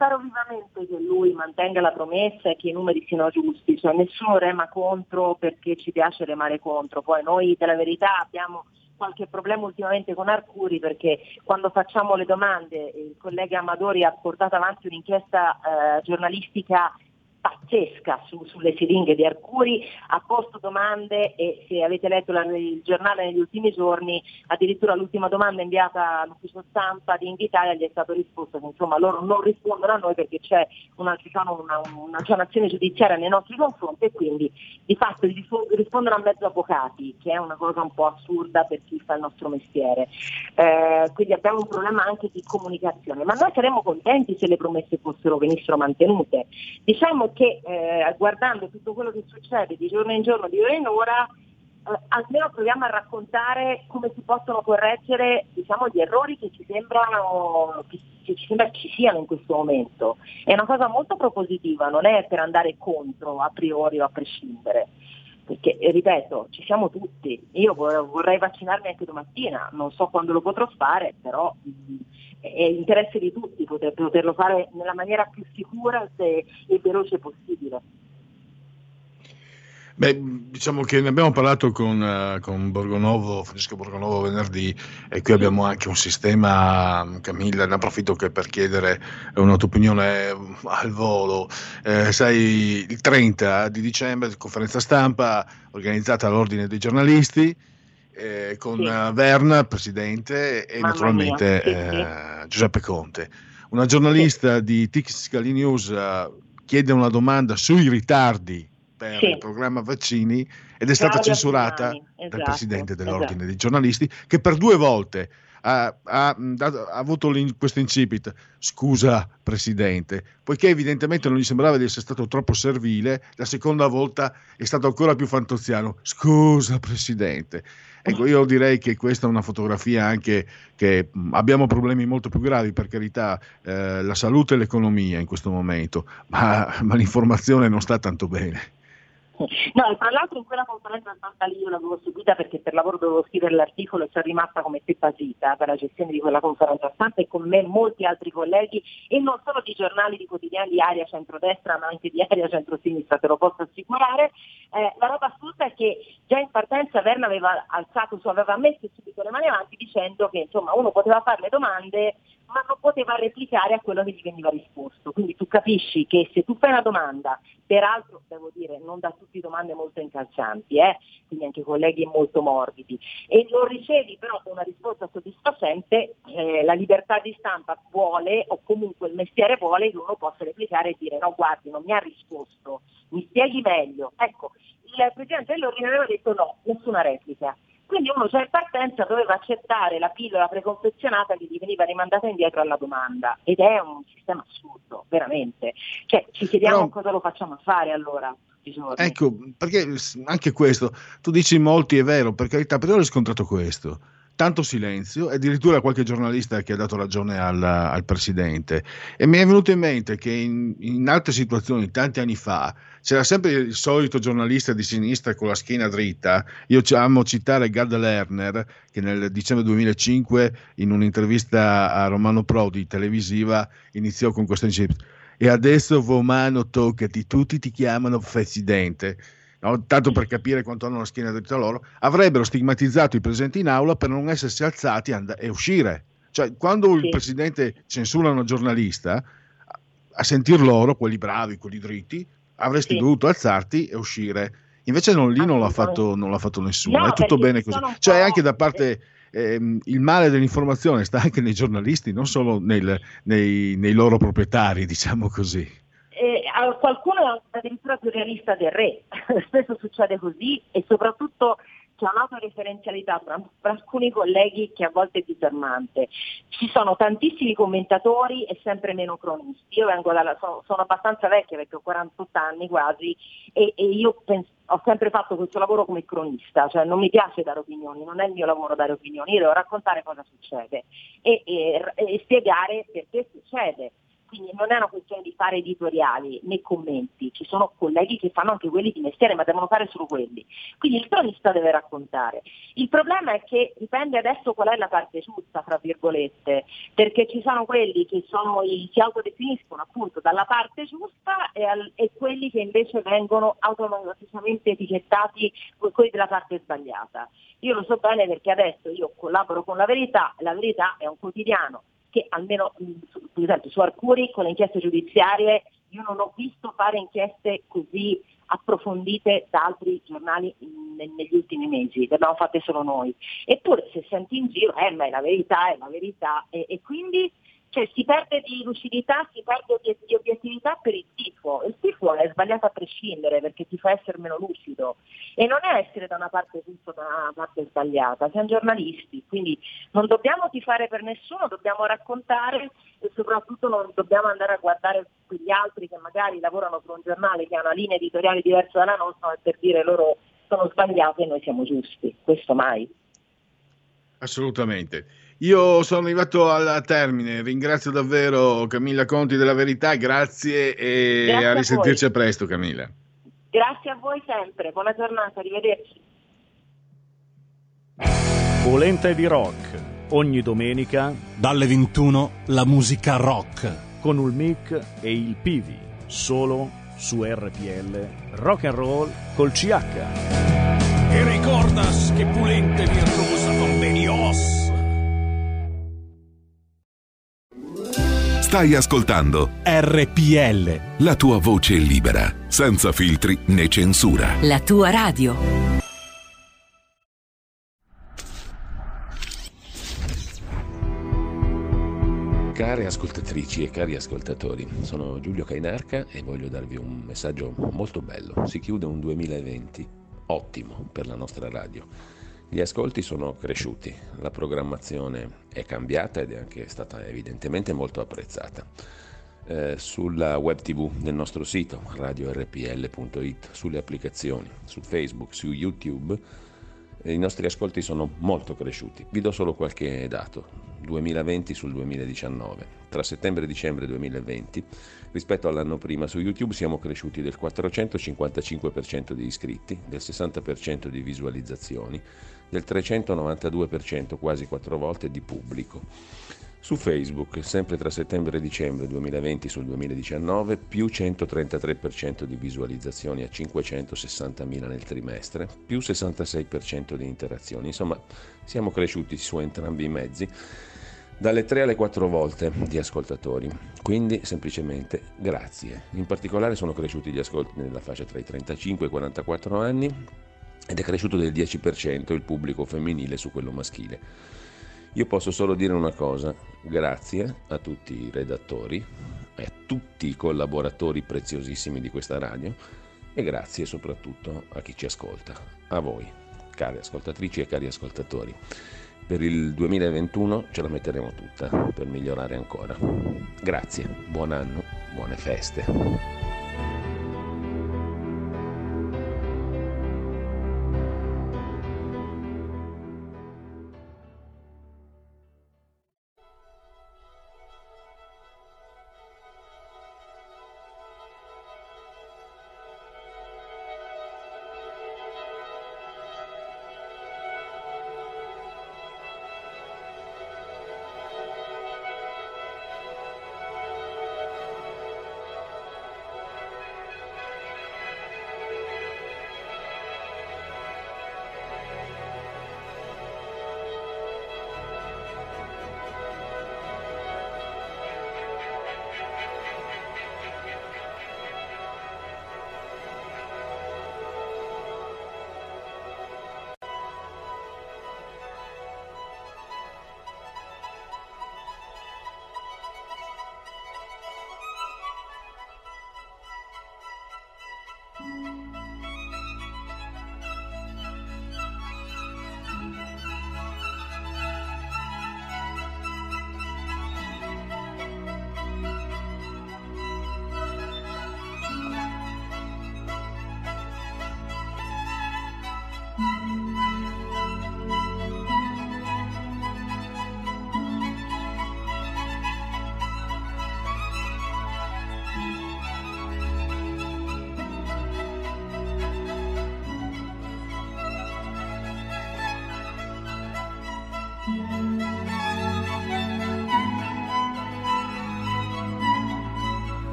Spero vivamente che lui mantenga la promessa e che i numeri siano giusti, cioè nessuno rema contro perché ci piace remare contro, poi noi della verità abbiamo qualche problema ultimamente con Arcuri perché quando facciamo le domande il collega Amadori ha portato avanti un'inchiesta eh, giornalistica pazzesca su, sulle siringhe di Arcuri, ha posto domande e se avete letto la, il giornale negli ultimi giorni, addirittura l'ultima domanda inviata all'ufficio stampa di Invitalia gli è stato risposto che insomma loro non rispondono a noi perché c'è una, una, una, c'è un'azione giudiziaria nei nostri confronti e quindi di fatto rispondono a mezzo avvocati, che è una cosa un po' assurda per chi fa il nostro mestiere. Eh, quindi abbiamo un problema anche di comunicazione, ma noi saremmo contenti se le promesse fossero, venissero mantenute. Diciamo che eh, guardando tutto quello che succede di giorno in giorno, di ora in ora, eh, almeno proviamo a raccontare come si possono correggere diciamo, gli errori che ci, sembrano, che, che ci sembra ci siano in questo momento. È una cosa molto propositiva, non è per andare contro a priori o a prescindere. Perché, ripeto, ci siamo tutti. Io vorrei vaccinarmi anche domattina, non so quando lo potrò fare, però mh, è interesse di tutti poter, poterlo fare nella maniera più sicura e veloce possibile. Beh, diciamo che ne abbiamo parlato con, uh, con Borgonovo, Francesco Borgonovo venerdì e qui abbiamo anche un sistema, Camilla, ne approfitto che per chiedere una tua opinione al volo. Eh, sai, il 30 di dicembre, conferenza stampa organizzata all'Ordine dei giornalisti, eh, con sì. Eh, Verna, presidente, e Mamma naturalmente sì, sì. Eh, Giuseppe Conte. Una giornalista di Tixcali News uh, chiede una domanda sui ritardi per il programma vaccini ed è stata Claudia censurata esatto, dal presidente dell'ordine esatto. dei giornalisti che per due volte ha, ha, ha, avuto questo incipit, scusa Presidente, poiché evidentemente non gli sembrava di essere stato troppo servile, la seconda volta è stato ancora più fantoziano, scusa Presidente. Ecco, io direi che questa è una fotografia anche che abbiamo problemi molto più gravi, per carità, eh, la salute e l'economia in questo momento, ma, ma l'informazione non sta tanto bene. No, tra l'altro in quella conferenza stampa lì io l'avevo seguita perché per lavoro dovevo scrivere l'articolo e sono rimasta come pepasita per la gestione di quella conferenza stampa e con me molti altri colleghi e non solo di giornali di quotidiani di area centrodestra ma anche di area centrosinistra, te lo posso assicurare. Eh, la roba assurda è che già in partenza Verna aveva alzato, aveva messo subito le mani avanti dicendo che insomma uno poteva fare le domande ma non poteva replicare a quello che gli veniva risposto. Quindi tu capisci che se tu fai una domanda, peraltro devo dire non da tutti domande molto incalzanti, eh? quindi anche colleghi molto morbidi, e non ricevi però una risposta soddisfacente, eh, la libertà di stampa vuole o comunque il mestiere vuole che uno possa replicare e dire no guardi non mi ha risposto, mi spieghi meglio. Ecco, il Presidente dell'Ordine aveva detto no, nessuna replica. Quindi uno già in partenza doveva accettare la pillola preconfezionata che gli veniva rimandata indietro alla domanda ed è un sistema assurdo, veramente. Cioè ci chiediamo Però... cosa lo facciamo fare allora. Ecco, perché anche questo, tu dici molti è vero, per carità, però ho riscontrato questo tanto silenzio e addirittura qualche giornalista che ha dato ragione al, al presidente. E mi è venuto in mente che in, in, altre situazioni, tanti anni fa, c'era sempre il solito giornalista di sinistra con la schiena dritta. Io amo citare Gad Lerner, che nel dicembre 2005, in un'intervista a Romano Prodi televisiva, iniziò con questo incipit. E adesso Vomano toccati, tutti ti chiamano presidente no? tanto per capire quanto hanno la schiena dritta loro, avrebbero stigmatizzato i presenti in aula per non essersi alzati and- e uscire. Cioè, quando sì. il presidente censura una giornalista, a sentir loro, quelli bravi, quelli dritti, avresti sì. dovuto alzarti e uscire. Invece non, lì non l'ha, fatto, non l'ha fatto nessuno, no, è tutto bene così. Cioè anche da parte... Eh, il male dell'informazione sta anche nei giornalisti, non solo nel, nei, nei loro proprietari, diciamo così eh, qualcuno è addirittura più realista del re, spesso succede così e soprattutto c'è un'autoreferenzialità tra, tra alcuni colleghi che a volte è disarmante. Ci sono tantissimi commentatori e sempre meno cronisti. Io dalla, sono, sono, abbastanza vecchia perché ho 48 anni quasi e, e io penso, ho sempre fatto questo lavoro come cronista, cioè non mi piace dare opinioni, non è il mio lavoro dare opinioni, io devo raccontare cosa succede e, e, e spiegare perché succede quindi non è una questione di fare editoriali né commenti, ci sono colleghi che fanno anche quelli di mestiere, ma devono fare solo quelli. Quindi il cronista deve raccontare. Il problema è che dipende adesso qual è la parte giusta, fra virgolette, perché ci sono quelli che sono, si autodefiniscono appunto dalla parte giusta e, al, e quelli che invece vengono automaticamente etichettati quelli della parte sbagliata. Io lo so bene perché adesso io collaboro con La Verità, La Verità è un quotidiano che almeno per esempio su Arcuri con le inchieste giudiziarie Io non ho visto fare inchieste così approfondite da altri giornali negli ultimi mesi, le abbiamo fatte solo noi. Eppure se senti in giro, eh, ma è la verità, è la verità, e, e quindi cioè, si perde di lucidità, si perde di obiettività per il tifo. Il tifo è sbagliato a prescindere perché ti fa essere meno lucido e non è essere da una parte giusta o da una parte sbagliata, siamo giornalisti, quindi non dobbiamo tifare per nessuno, dobbiamo raccontare e soprattutto non dobbiamo andare a guardare quegli altri che magari lavorano per un giornale che ha una linea editoriale diversa dalla nostra per dire loro sono sbagliati e noi siamo giusti, questo mai. Assolutamente. Io sono arrivato al termine, ringrazio davvero Camilla Conti della Verità, grazie e Grazie a a risentirci voi. a presto Camilla. Grazie a voi sempre, buona giornata, arrivederci. Polenta di rock. Ogni domenica Dalle 21 la musica rock. con il mic e il Pivi, solo su RPL Rock and Roll col CH. E ricordas che pulente virtuosa con Benios. Stai ascoltando RPL. la tua voce libera, senza filtri né censura. La tua radio. Care ascoltatrici e cari ascoltatori, sono Giulio Cainarca e voglio darvi un messaggio molto bello. Si chiude un 2020 ottimo per la nostra radio. Gli ascolti sono cresciuti, la programmazione è cambiata ed è anche stata evidentemente molto apprezzata. Eh, sulla web tv del nostro sito radiorpl.it, sulle applicazioni, su Facebook, su YouTube, eh, i nostri ascolti sono molto cresciuti. Vi do solo qualche dato. 2020 sul 2019. Tra settembre e dicembre 2020, rispetto all'anno prima, su YouTube siamo cresciuti del 455% di iscritti, del 60% di visualizzazioni, del 392%, quasi quattro volte, di pubblico. Su Facebook, sempre tra settembre e dicembre 2020 sul 2019, più 133% di visualizzazioni a 560.000 nel trimestre, più 66% di interazioni. Insomma, siamo cresciuti su entrambi i mezzi dalle 3 alle 4 volte di ascoltatori. Quindi semplicemente grazie. In particolare sono cresciuti gli ascolti nella fascia tra i 35 e i 44 anni ed è cresciuto del 10% il pubblico femminile su quello maschile. Io posso solo dire una cosa, grazie a tutti i redattori, a tutti i collaboratori preziosissimi di questa radio e grazie soprattutto a chi ci ascolta, a voi, cari ascoltatrici e cari ascoltatori. Per il 2021 ce la metteremo tutta per migliorare ancora. Grazie, buon anno, buone feste.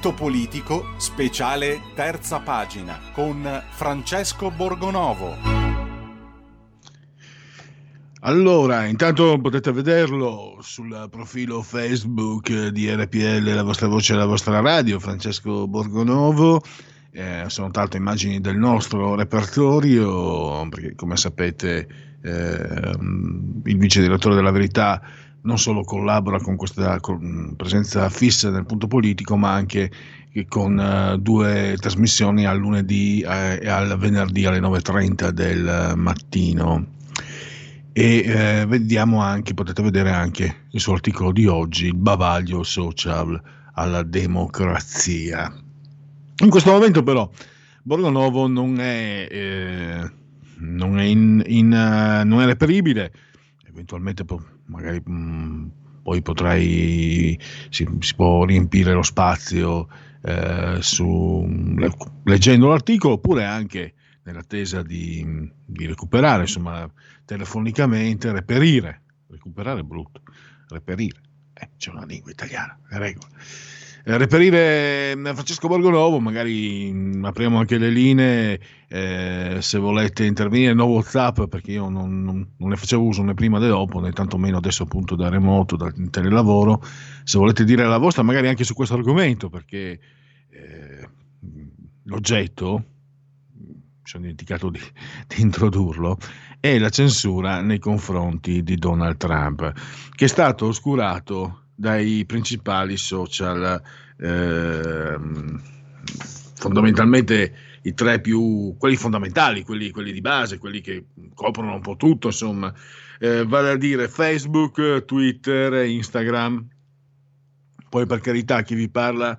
Punto politico, speciale terza pagina, con Francesco Borgonovo. Allora, intanto potete vederlo sul profilo Facebook di RPL, la vostra voce e la vostra radio, Francesco Borgonovo. Eh, sono tante immagini del nostro repertorio, perché come sapete eh, il vice direttore della Verità non solo collabora con questa presenza fissa nel punto politico, ma anche con uh, due trasmissioni al lunedì eh, e al venerdì alle 9.30 del mattino e eh, vediamo anche, potete vedere anche il suo articolo di oggi, il bavaglio social alla democrazia. In questo momento però Borgonovo non è, eh, non è, in, in, uh, non è reperibile, eventualmente po- magari mh, mm, poi potrai, si, si, può riempire lo spazio eh, su, leggendo l'articolo oppure anche nell'attesa di, di recuperare, insomma, telefonicamente, reperire, recuperare è brutto, reperire, eh, c'è una lingua italiana, le regole. Eh, reperire mm, Francesco Borgonovo, magari mm, apriamo anche le linee eh, se volete intervenire, no Whatsapp perché io non, non, non, ne facevo uso né prima né dopo, né tantomeno adesso appunto da remoto, da telelavoro, se volete dire la vostra magari anche su questo argomento perché eh, l'oggetto sono dimenticato di, di, introdurlo, è la censura nei confronti di Donald Trump, che è stato oscurato dai principali social, eh, fondamentalmente i tre più, quelli fondamentali, quelli, quelli, di base, quelli che coprono un po' tutto, insomma, eh, vale a dire Facebook, Twitter Instagram. Poi per carità chi vi parla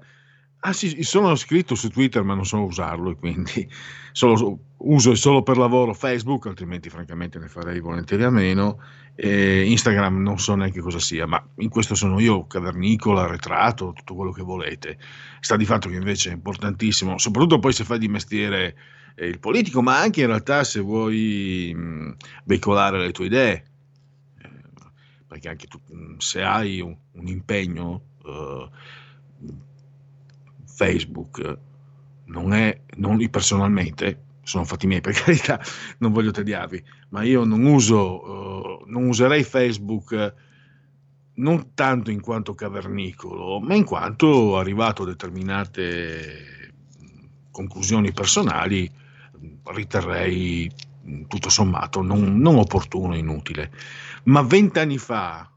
Ah sì, sono iscritto su Twitter ma non so usarlo quindi solo, uso solo per lavoro Facebook, altrimenti francamente ne farei volentieri a meno. E Instagram non so neanche cosa sia, ma in questo sono io, cavernicola, arretrato, tutto quello che volete. Sta di fatto che invece è importantissimo, soprattutto poi se fai di mestiere eh, il politico, ma anche in realtà se vuoi mh, veicolare le tue idee, eh, perché anche tu, se hai un, un impegno... Uh, Facebook non è, non, personalmente, sono fatti miei per carità, non voglio tediarvi, ma io non uso, uh, non userei Facebook non tanto in quanto cavernicolo, ma in quanto arrivato a determinate conclusioni personali, riterrei tutto sommato non, non opportuno e inutile. Ma vent'anni fa,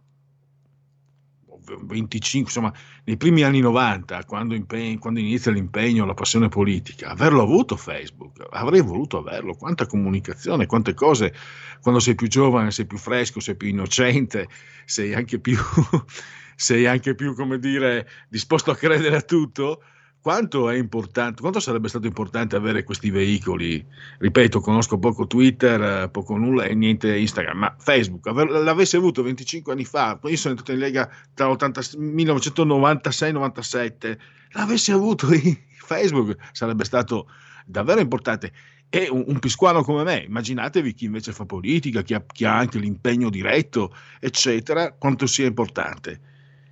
25, insomma, nei primi anni 90, quando, impeg- quando, inizia l'impegno, la passione politica, averlo avuto Facebook, avrei voluto averlo, quanta comunicazione, quante cose, quando sei più giovane, sei più fresco, sei più innocente, sei anche più, sei anche più come dire, disposto a credere a tutto, quanto è importante, quanto sarebbe stato importante avere questi veicoli? Ripeto, conosco poco Twitter, poco nulla e niente Instagram, ma Facebook aver, l'avesse avuto 25 anni fa, io sono entrato in Lega tra 1996 e 97, l'avesse avuto Facebook sarebbe stato davvero importante. E un, un, pisquano come me, immaginatevi chi invece fa politica, chi ha, chi ha anche l'impegno diretto, eccetera, quanto sia importante.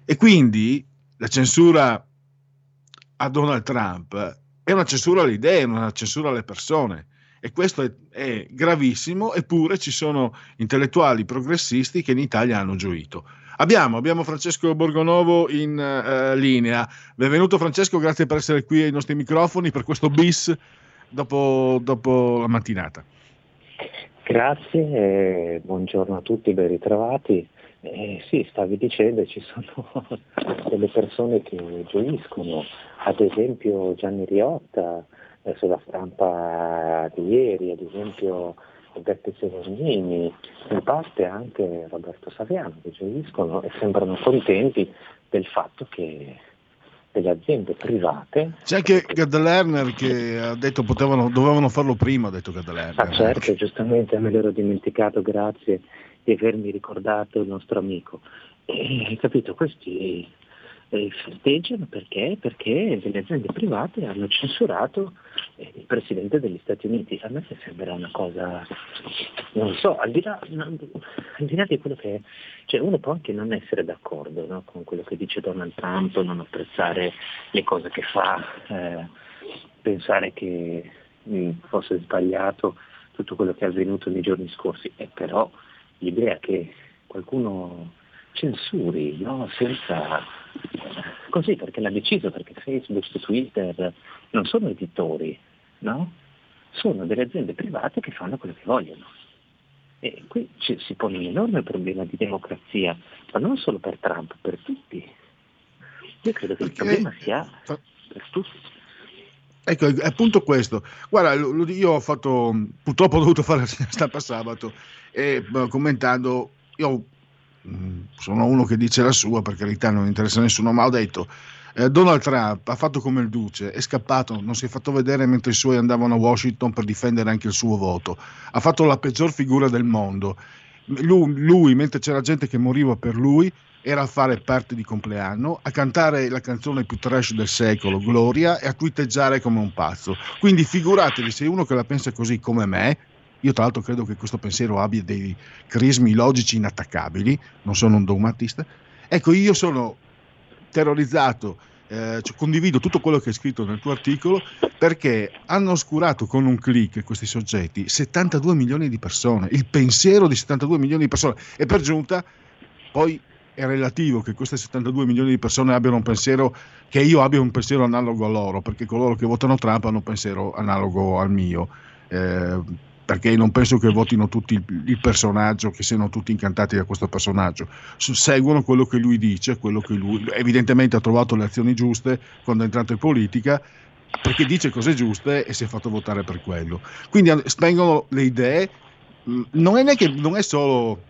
E quindi la censura a Donald Trump è una censura alle idee, una censura alle persone. E questo è, è gravissimo, eppure ci sono intellettuali progressisti che in Italia hanno gioito. Abbiamo, abbiamo Francesco Borgonovo in uh, linea. Benvenuto Francesco, grazie per essere qui ai nostri microfoni per questo bis dopo, dopo la mattinata. Grazie, eh, buongiorno a tutti, ben ritrovati. Eh, sì, stavi dicendo, ci sono delle persone che gioiscono, ad esempio Gianni Riotta eh, sulla stampa di ieri, ad esempio Beppe Severnini, in parte anche Roberto Saviano che gioiscono e sembrano contenti del fatto che delle aziende private. C'è anche Gad Lerner che ha detto potevano, dovevano farlo prima, ha detto Gad Lerner. Ah certo, giustamente me l'ero dimenticato, grazie di avermi ricordato il nostro amico. E, capito, questi eh, festeggiano perché? Perché delle aziende private hanno censurato eh, il Presidente degli Stati Uniti. A me sembra una cosa, non so, al di là, al di, là di quello che è, cioè uno può anche non essere d'accordo no, con quello che dice Donald Trump, non apprezzare le cose che fa, eh, pensare che mh, mm, fosse sbagliato tutto quello che è avvenuto nei giorni scorsi, e però l'idea che qualcuno censuri no? senza così perché l'ha deciso, perché Facebook, Twitter non sono editori, no? sono delle aziende private che fanno quello che vogliono. E qui ci, si pone un enorme problema di democrazia, ma non solo per Trump, per tutti. Io credo che il problema sia per tutti. Ecco, è appunto questo. Guarda, io ho fatto, purtroppo ho dovuto fare la stampa sabato e commentando, io Mm, sono uno che dice la sua, per carità non interessa a nessuno, ma ho detto eh, Donald Trump ha fatto come il duce, è scappato, non si è fatto vedere mentre i suoi andavano a Washington per difendere anche il suo voto, ha fatto la peggior figura del mondo. Lui, lui mentre c'era gente che moriva per lui, era a fare parte di compleanno, a cantare la canzone più trash del secolo, Gloria, e a twitteggiare come un pazzo. Quindi figuratevi se uno che la pensa così come me, io tra l'altro credo che questo pensiero abbia dei crismi logici inattaccabili, non sono un dogmatista. Ecco, io sono terrorizzato, eh, cioè, condivido tutto quello che è scritto nel tuo articolo perché hanno oscurato con un clic questi soggetti 72 milioni di persone, il pensiero di 72 milioni di persone e per giunta poi è relativo che queste 72 milioni di persone abbiano un pensiero, che io abbia un pensiero analogo a loro, perché coloro che votano Trump hanno un pensiero analogo al mio. Eh, perché non penso che votino tutti il, il, personaggio, che siano tutti incantati da questo personaggio, seguono quello che lui dice, quello che lui evidentemente ha trovato le azioni giuste quando è entrato in politica, perché dice cose giuste e si è fatto votare per quello. Quindi spengono le idee, non è, che, non è solo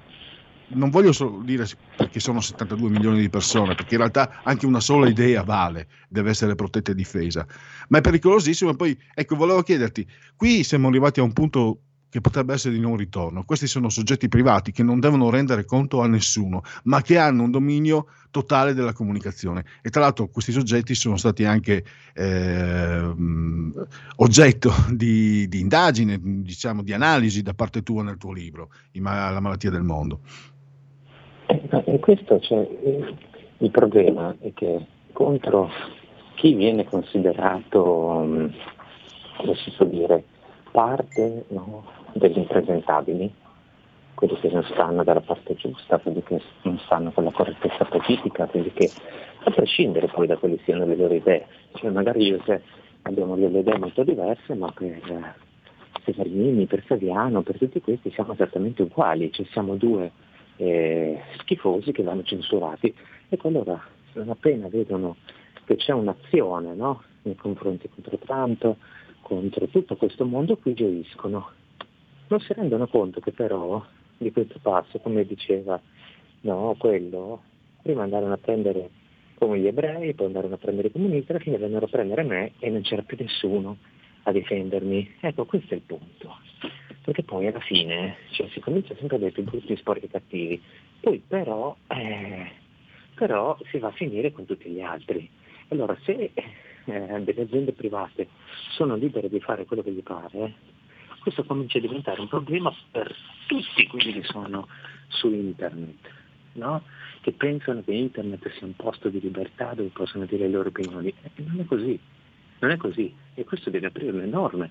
non voglio solo dire perché sono 72 milioni di persone, perché in realtà anche una sola idea vale, deve essere protetta e difesa, ma è pericolosissimo. E poi, ecco, volevo chiederti, qui siamo arrivati a un punto che potrebbe essere di non ritorno. Questi sono soggetti privati che non devono rendere conto a nessuno, ma che hanno un dominio totale della comunicazione. E tra l'altro questi soggetti sono stati anche eh, oggetto di, di, indagine, diciamo, di analisi da parte tua nel tuo libro, La malattia del mondo. E questo cioè, il problema è che contro chi viene considerato, come si può dire, parte no, degli impresentabili, quelli che non stanno dalla parte giusta, quelli che non stanno con la correttezza politica, quelli che, a prescindere poi da quelle siano le loro idee, cioè magari io e abbiamo delle idee molto diverse, ma per Severini, per Saviano, per tutti questi siamo esattamente uguali, cioè siamo due eh, schifosi che vanno censurati. E allora non appena vedono che c'è un'azione no, nei confronti contro Trump, contro tutto questo mondo, qui gioiscono. Non si rendono conto che però di questo passo, come diceva no, quello, prima andarono a prendere come gli ebrei, poi andarono a prendere i comunisti, alla fine vennero a prendere me e non c'era più nessuno a difendermi. Ecco, questo è il punto. Perché poi alla fine cioè, si comincia sempre a dei più brutti, sporchi cattivi, poi però, eh, però, si va a finire con tutti gli altri. Allora se eh, delle aziende private sono libere di fare quello che gli pare, questo comincia a diventare un problema per tutti quelli che sono su internet, no? che pensano che internet sia un posto di libertà dove possono dire le loro opinioni. E non è così, non è così. E questo deve aprire un enorme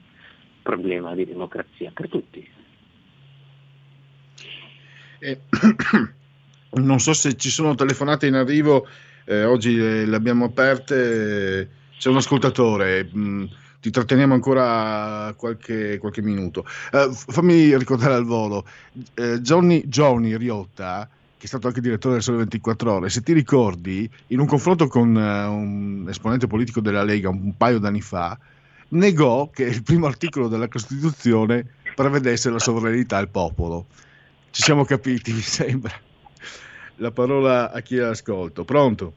problema di democrazia per tutti. Eh, non so se ci sono telefonate in arrivo, eh, oggi le abbiamo aperte, c'è un ascoltatore. Mh, mm, ti tratteniamo ancora qualche, qualche minuto. Uh, fammi ricordare al volo, uh, Johnny, Johnny Riotta, che è stato anche direttore del Sole 24 Ore, se ti ricordi, in un confronto con uh, un esponente politico della Lega un, paio d'anni fa, negò che il primo articolo della Costituzione prevedesse la sovranità al popolo. Ci siamo capiti, mi sembra. La parola a chi è all'ascolto. Pronto?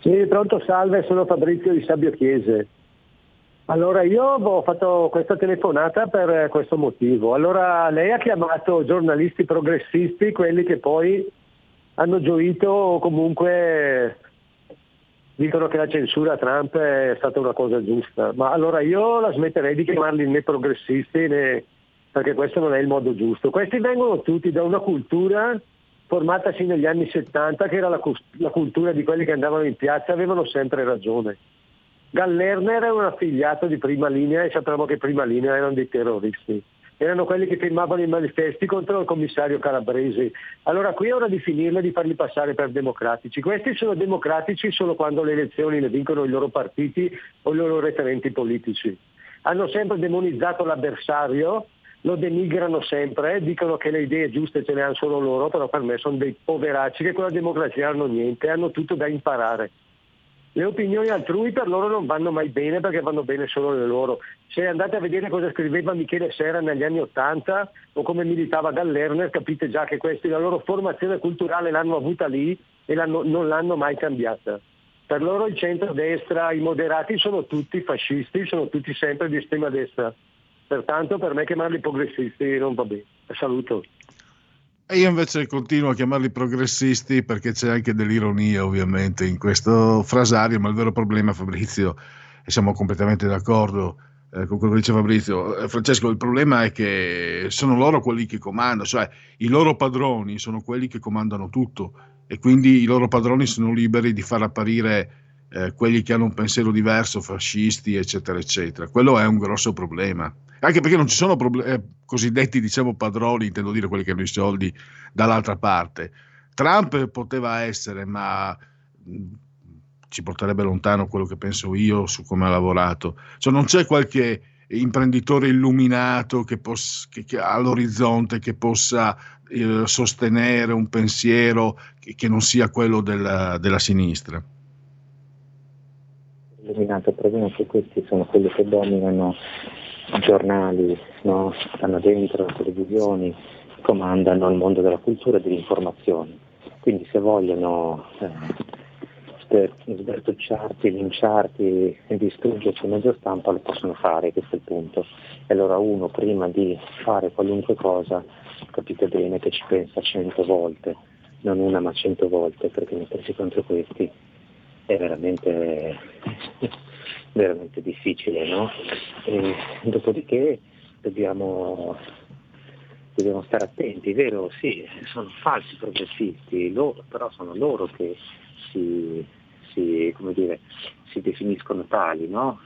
Sì, pronto, salve, sono Fabrizio di Sabio Chiese. Allora io ho fatto questa telefonata per questo motivo. Allora lei ha chiamato giornalisti progressisti, quelli che poi hanno gioito o comunque dicono che la censura a Trump è stata una cosa giusta, ma allora io la smetterei di chiamarli né progressisti né perché questo non è il modo giusto. Questi vengono tutti da una cultura formatasi negli anni 70 che era la, la cultura di quelli che andavano in piazza, avevano sempre ragione. Gallerner era un affiliato di prima linea e sappiamo che prima linea erano dei terroristi. Erano quelli che firmavano i manifesti contro il commissario Calabresi. Allora qui è ora di finirla e di farli passare per democratici. Questi sono democratici solo quando le elezioni le vincono i loro partiti o i loro referenti politici. Hanno sempre demonizzato l'avversario lo denigrano sempre, dicono che le idee giuste ce le hanno solo loro, però per me sono dei poveracci che con la democrazia hanno niente, hanno tutto da imparare. Le opinioni altrui per loro non vanno mai bene perché vanno bene solo le loro. Se andate a vedere cosa scriveva Michele Serra negli anni Ottanta o come militava Gallerner, capite già che questi la loro formazione culturale l'hanno avuta lì e l'hanno, non l'hanno mai cambiata. Per loro il centro-destra, i moderati sono tutti fascisti, sono tutti sempre di estrema destra. Pertanto per me chiamarli progressisti non va bene. Saluto. E io invece continuo a chiamarli progressisti perché c'è anche dell'ironia ovviamente in questo frasario, ma il vero problema Fabrizio, e siamo completamente d'accordo eh, con quello che dice Fabrizio, eh, Francesco, il problema è che sono loro quelli che comandano, cioè i loro padroni sono quelli che comandano tutto e quindi i loro padroni sono liberi di far apparire eh, quelli che hanno un pensiero diverso, fascisti, eccetera, eccetera. Quello è un grosso problema anche perché non ci sono problem- eh, cosiddetti diciamo padroni, intendo dire quelli che hanno i soldi dall'altra parte. Trump poteva essere, ma ci porterebbe lontano quello che penso io su come ha lavorato. Cioè, non c'è qualche imprenditore illuminato che, poss- che, che all'orizzonte che possa eh, sostenere un pensiero che, che non sia quello della, della sinistra. Il problema è che questi sono quelli che dominano giornali, no? stanno dentro le televisioni, comandano il mondo della cultura e dell'informazione. Quindi se vogliono eh, sbertucciarti, linciarti e distruggerci in mezzo stampa lo possono fare, questo è il punto. E allora uno prima di fare qualunque cosa capite bene che ci pensa cento volte, non una ma cento volte, perché mettersi contro questi è veramente veramente difficile, no? Dopodiché dobbiamo, dobbiamo stare attenti, vero, sì, sono falsi progressisti, loro, però sono loro che si, si, dire, si definiscono tali, no?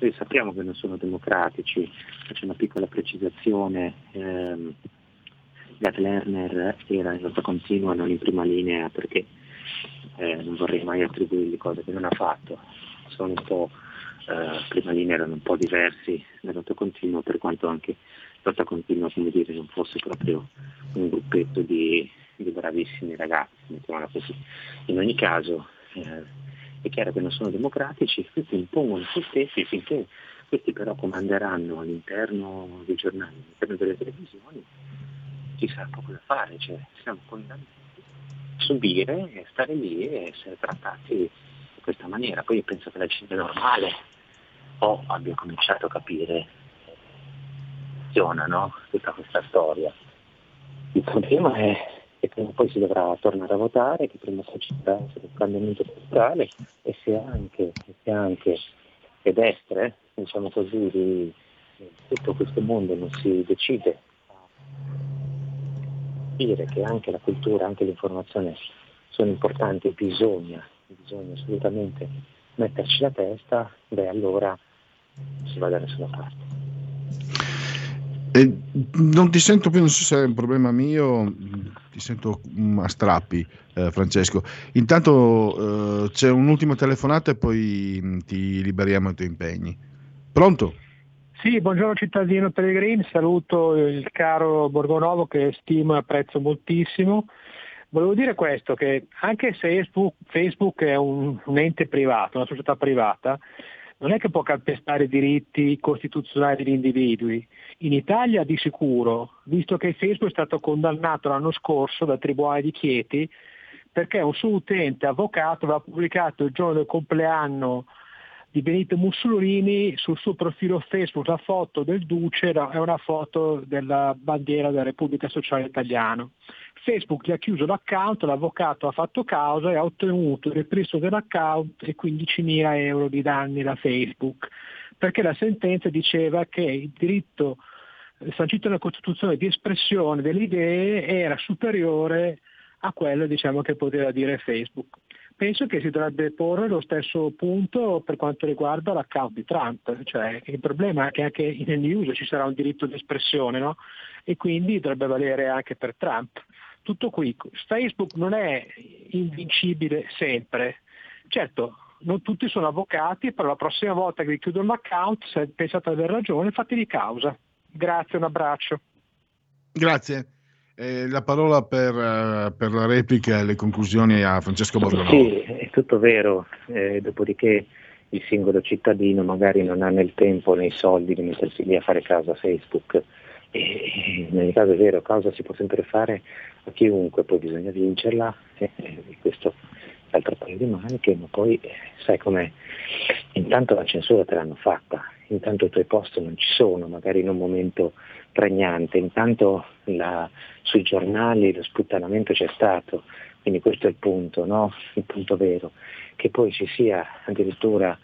noi sappiamo che non sono democratici, faccio una piccola precisazione, ehm, Gad Lerner era in lotta continua, non in prima linea, perché eh, non vorrei mai attribuirgli cose che non ha fatto, sono un po', eh, prima linea erano un po' diversi lotta continua, per quanto anche lotta continua come dire, non fosse proprio un gruppetto di, di bravissimi ragazzi, mettiamola così. In ogni caso eh, è chiaro che non sono democratici, questi impongono se stessi finché questi però comanderanno all'interno dei giornali, all'interno delle televisioni, ci sarà poco da fare, cioè siamo condannati a subire, stare lì e essere trattati questa maniera. Poi io penso che la gente normale o abbia cominciato a capire funziona no? tutta questa storia. Il problema è che prima o poi si dovrà tornare a votare, che prima o poi ci sarà un cambiamento culturale e se anche, se anche le destre, diciamo così, di tutto questo mondo non si decide a dire che anche la cultura, anche l'informazione sono importanti, bisogna bisogna assolutamente metterci la testa, beh allora si va da nessuna parte. E non ti sento più, non so se è un problema mio, ti sento a strappi eh, Francesco. Intanto eh, c'è un'ultima telefonata e poi mm, ti liberiamo ai tuoi impegni. Pronto? Sì, buongiorno cittadino Pellegrini, saluto il caro Borgonovo che stimo e apprezzo moltissimo Volevo dire questo, che anche se Facebook, è un, un ente privato, una società privata, non è che può calpestare i diritti costituzionali degli individui. In Italia di sicuro, visto che Facebook è stato condannato l'anno scorso dal Tribunale di Chieti perché un suo utente avvocato aveva pubblicato il giorno del compleanno di Benito Mussolini sul suo profilo Facebook la foto del Duce è una foto della bandiera della Repubblica Sociale Italiana. Facebook gli ha chiuso l'account, l'avvocato ha fatto causa e ha ottenuto il ripristino dell'account e 15.000 euro di danni da Facebook, perché la sentenza diceva che il diritto sancito nella Costituzione di espressione delle idee era superiore a quello diciamo, che poteva dire Facebook. Penso che si dovrebbe porre lo stesso punto per quanto riguarda l'account di Trump, cioè il problema è che anche nel news ci sarà un diritto di espressione no? e quindi dovrebbe valere anche per Trump. Tutto qui, Facebook non è invincibile sempre, certo non tutti sono avvocati, però la prossima volta che vi chiudo l'account, se pensate di aver ragione, fatevi causa. Grazie, un abbraccio. Grazie. Eh, la parola per, uh, per, la replica e le conclusioni a Francesco Borgonovo. Sì, è tutto vero, eh, dopodiché il singolo cittadino magari non ha nel tempo né i soldi di mettersi lì a fare causa a Facebook. E, in ogni caso è vero, causa si può sempre fare a chiunque, poi bisogna vincerla, e, e questo è l'altro paio di maniche, ma poi sai com'è, intanto la censura te l'hanno fatta, intanto i tuoi post non ci sono, magari in un momento pregnante, intanto la, sui giornali lo sputtanamento c'è stato, quindi questo è il punto, no? il punto vero, che poi ci sia addirittura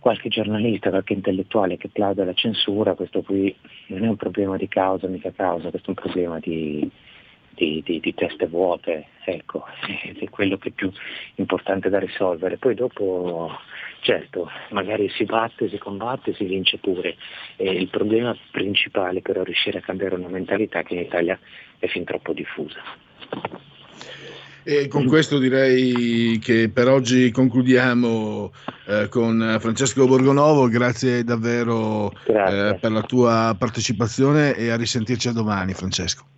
qualche giornalista, qualche intellettuale che plauda alla censura, questo qui non è un problema di causa, mica causa, questo è un problema di, di, di, di teste vuote, ecco, è quello che è più importante da risolvere. Poi dopo, certo, magari si batte, si combatte, si vince pure. E il problema principale però è riuscire a cambiare una mentalità che in Italia è fin troppo diffusa. E con questo direi che per oggi concludiamo eh, con Francesco Borgonovo, grazie davvero grazie. Eh, per la tua partecipazione e a risentirci a domani Francesco.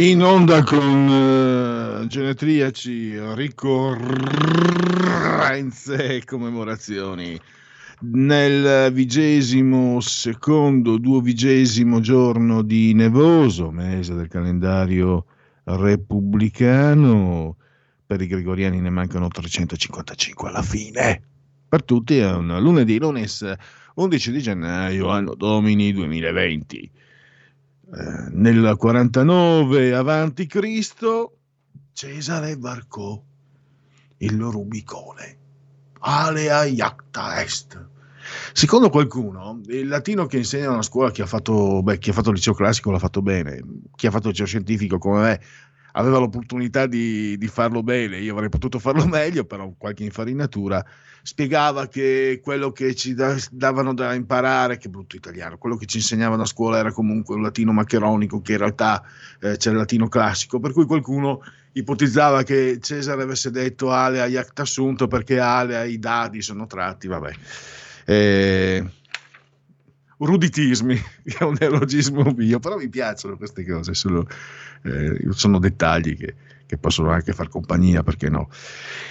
In onda con uh, genetriaci, ricorrenze e commemorazioni. Nel vigesimo secondo, duovigesimo giorno di nevoso, mese del calendario repubblicano, per i gregoriani ne mancano 355 alla fine. Per tutti è un lunedì, lunes 11 di gennaio, anno domini 2020 eh, nel 49 avanti Cristo Cesare varcò il Rubicone alea iacta est. Secondo qualcuno il latino che insegna a scuola chi ha fatto beh, chi ha fatto il liceo classico l'ha fatto bene chi ha fatto il liceo scientifico come me aveva l'opportunità di, di, farlo bene, io avrei potuto farlo meglio, però qualche infarinatura, spiegava che quello che ci da, davano da imparare, che brutto italiano, quello che ci insegnavano a scuola era comunque un latino maccheronico, che in realtà eh, c'era il latino classico, per cui qualcuno ipotizzava che Cesare avesse detto ale a iacta perché ale ai dadi sono tratti, vabbè. Eh, ruditismi, che è un neologismo mio, però mi piacciono queste cose, solo, eh, sono dettagli che, che, possono anche far compagnia, perché no.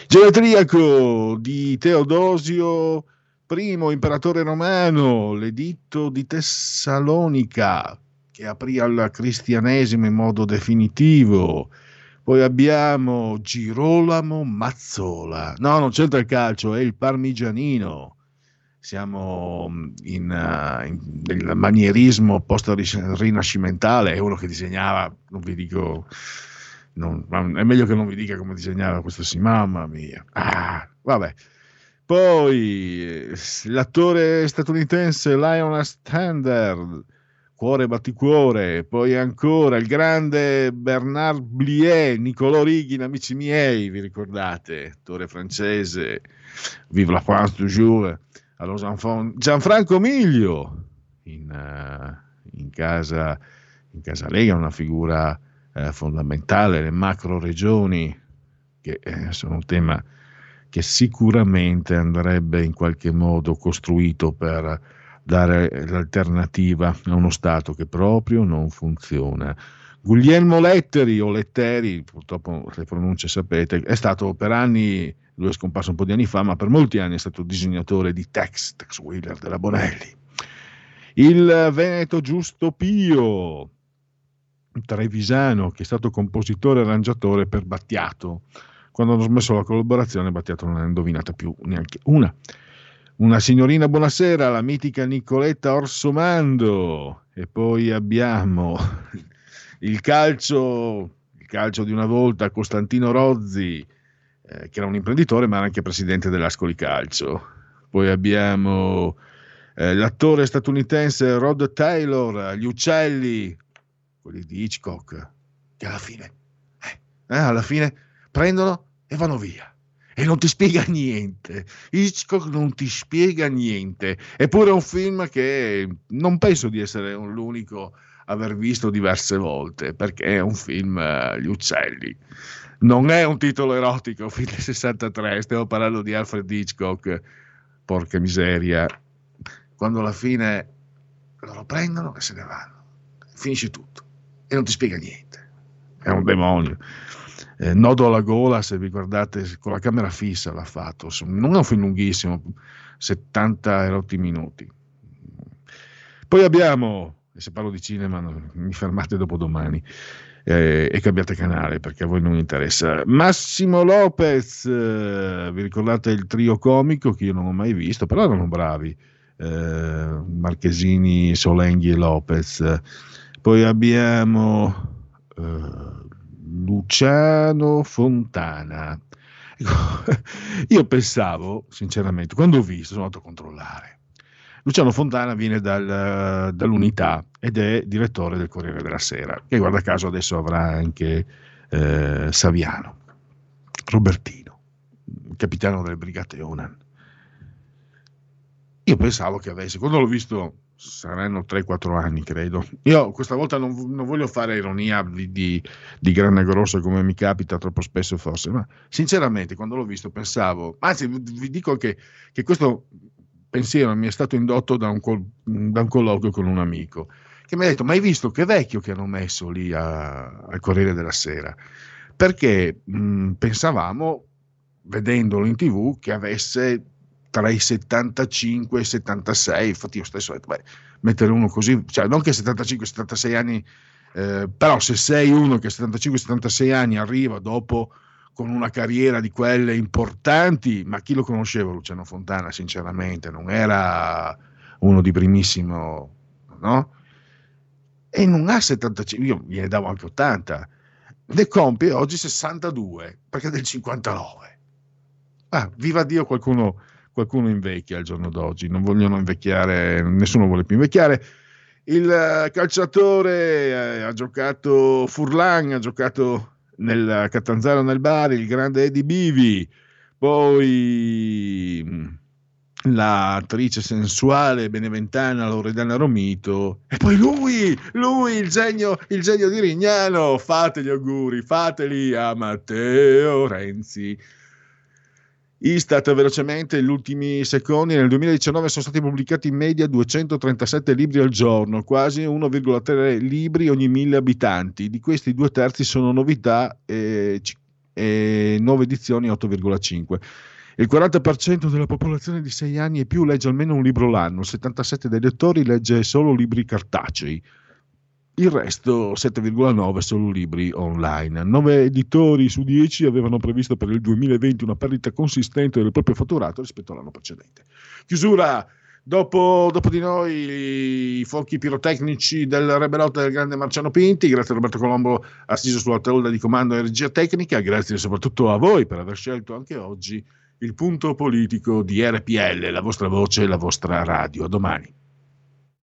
Genetriaco di Teodosio I, imperatore romano, l'editto di Tessalonica, che aprì al cristianesimo in modo definitivo. Poi abbiamo Girolamo Mazzola. No, non c'entra il calcio, è il parmigianino siamo mm, in, uh, in, nel manierismo post-rinascimentale, è uno che disegnava, non vi dico, non, è meglio che non vi dica come disegnava questo sì, mamma mia. Ah, vabbè. Poi l'attore statunitense Lionel Stander, Cuore batticuore, poi ancora il grande Bernard Blier, Niccolò Righin, amici miei, vi ricordate? Attore francese, Vive la France toujours, allora Gianfranco Miglio, in, uh, in, casa, in casa Lega, una figura uh, fondamentale, le macro regioni, che eh, sono un tema che sicuramente andrebbe in qualche modo costruito per dare l'alternativa a uno Stato che proprio non funziona. Guglielmo Letteri o Letteri, purtroppo le pronunce sapete, è stato per anni, lui è scomparso un po' di anni fa, ma per molti anni è stato disegnatore di Tex, Tex Wheeler della Bonelli. Il Veneto Giusto Pio, trevisano, che è stato compositore e arrangiatore per Battiato. Quando hanno smesso la collaborazione, Battiato non ha indovinata più neanche una. Una signorina buonasera, la mitica Nicoletta Orsomando. E poi abbiamo il calcio, il calcio di una volta, Costantino Rozzi, eh, che era un imprenditore ma era anche presidente dell'Ascoli Calcio. Poi abbiamo eh, l'attore statunitense Rod Taylor, Gli Uccelli, quelli di Hitchcock, che alla fine, eh, eh alla fine prendono e vanno via e non ti spiega niente. Hitchcock non ti spiega niente. Eppure è un film che non penso di essere l'unico aver visto diverse volte, perché è un film uh, Gli uccelli. Non è un titolo erotico, film del 63, stiamo parlando di Alfred Hitchcock. Porca miseria. Quando alla fine loro prendono e se ne vanno. Finisce tutto. E non ti spiega niente. È un demonio eh, Nodo alla gola, se vi guardate, con la camera fissa l'ha fatto, non è un film lunghissimo, 70 erotti minuti. Poi abbiamo, e se parlo di cinema mi fermate dopo domani, eh, e cambiate canale perché a voi non interessa. Massimo Lopez, eh, vi ricordate il trio comico che io non ho mai visto, però erano bravi, eh, Marchesini, Solenghi e Lopez. Poi abbiamo... Uh, Luciano Fontana. Io pensavo, sinceramente, quando ho visto, sono andato a controllare. Luciano Fontana viene dal, dall'Unità ed è direttore del Corriere della Sera, che guarda caso adesso avrà anche eh, Saviano, Robertino, capitano delle Brigate Onan. Io pensavo che avesse, quando l'ho visto saranno 3-4 anni, credo. Io questa volta non, non voglio fare ironia di, di, di grande grosso come mi capita troppo spesso forse, ma sinceramente quando l'ho visto pensavo, anzi vi dico che, che questo pensiero mi è stato indotto da un, col, da un, colloquio con un amico che mi ha detto, ma hai visto che vecchio che hanno messo lì a, al Corriere della Sera? Perché mh, pensavamo, vedendolo in tv, che avesse tra i 75 e i 76, infatti io stesso ho detto, beh, mettere uno così, cioè non che 75-76 anni, eh, però se sei uno che a 75-76 anni arriva dopo con una carriera di quelle importanti, ma chi lo conosceva Luciano Fontana sinceramente, non era uno di primissimo, no? E non ha 75, io gliene davo anche 80, ne compie oggi 62, perché del 59. Ah, viva Dio qualcuno qualcuno invecchia al giorno d'oggi, non vogliono invecchiare, nessuno vuole più invecchiare. Il eh, calciatore eh, ha giocato Furlan, ha giocato nel Catanzaro nel Bari, il grande Eddie Bivi, poi mm, l'attrice sensuale beneventana Loredana Romito. E poi lui, lui il genio, il genio di Rignano, fate gli auguri, fateli a Matteo Renzi. Istat velocemente, gli ultimi secondi, nel 2019 sono stati pubblicati in media 237 libri al giorno, quasi 1,3 libri ogni mille abitanti. Di questi due terzi sono novità e, e 9 edizioni 8,5. Il 40% della popolazione di 6 anni e più legge almeno un libro l'anno, il 77% dei lettori legge solo libri cartacei il resto 7,9 solo libri online. 9 editori su 10 avevano previsto per il 2020 una perdita consistente del proprio fatturato rispetto all'anno precedente. Chiusura. Dopo, dopo, di noi i fuochi pirotecnici del Rebelotto del grande Marciano Pinti, grazie a Roberto Colombo assiso sulla tavola di comando e regia tecnica, grazie soprattutto a voi per aver scelto anche oggi il punto politico di RPL, la vostra voce, la vostra radio. A domani.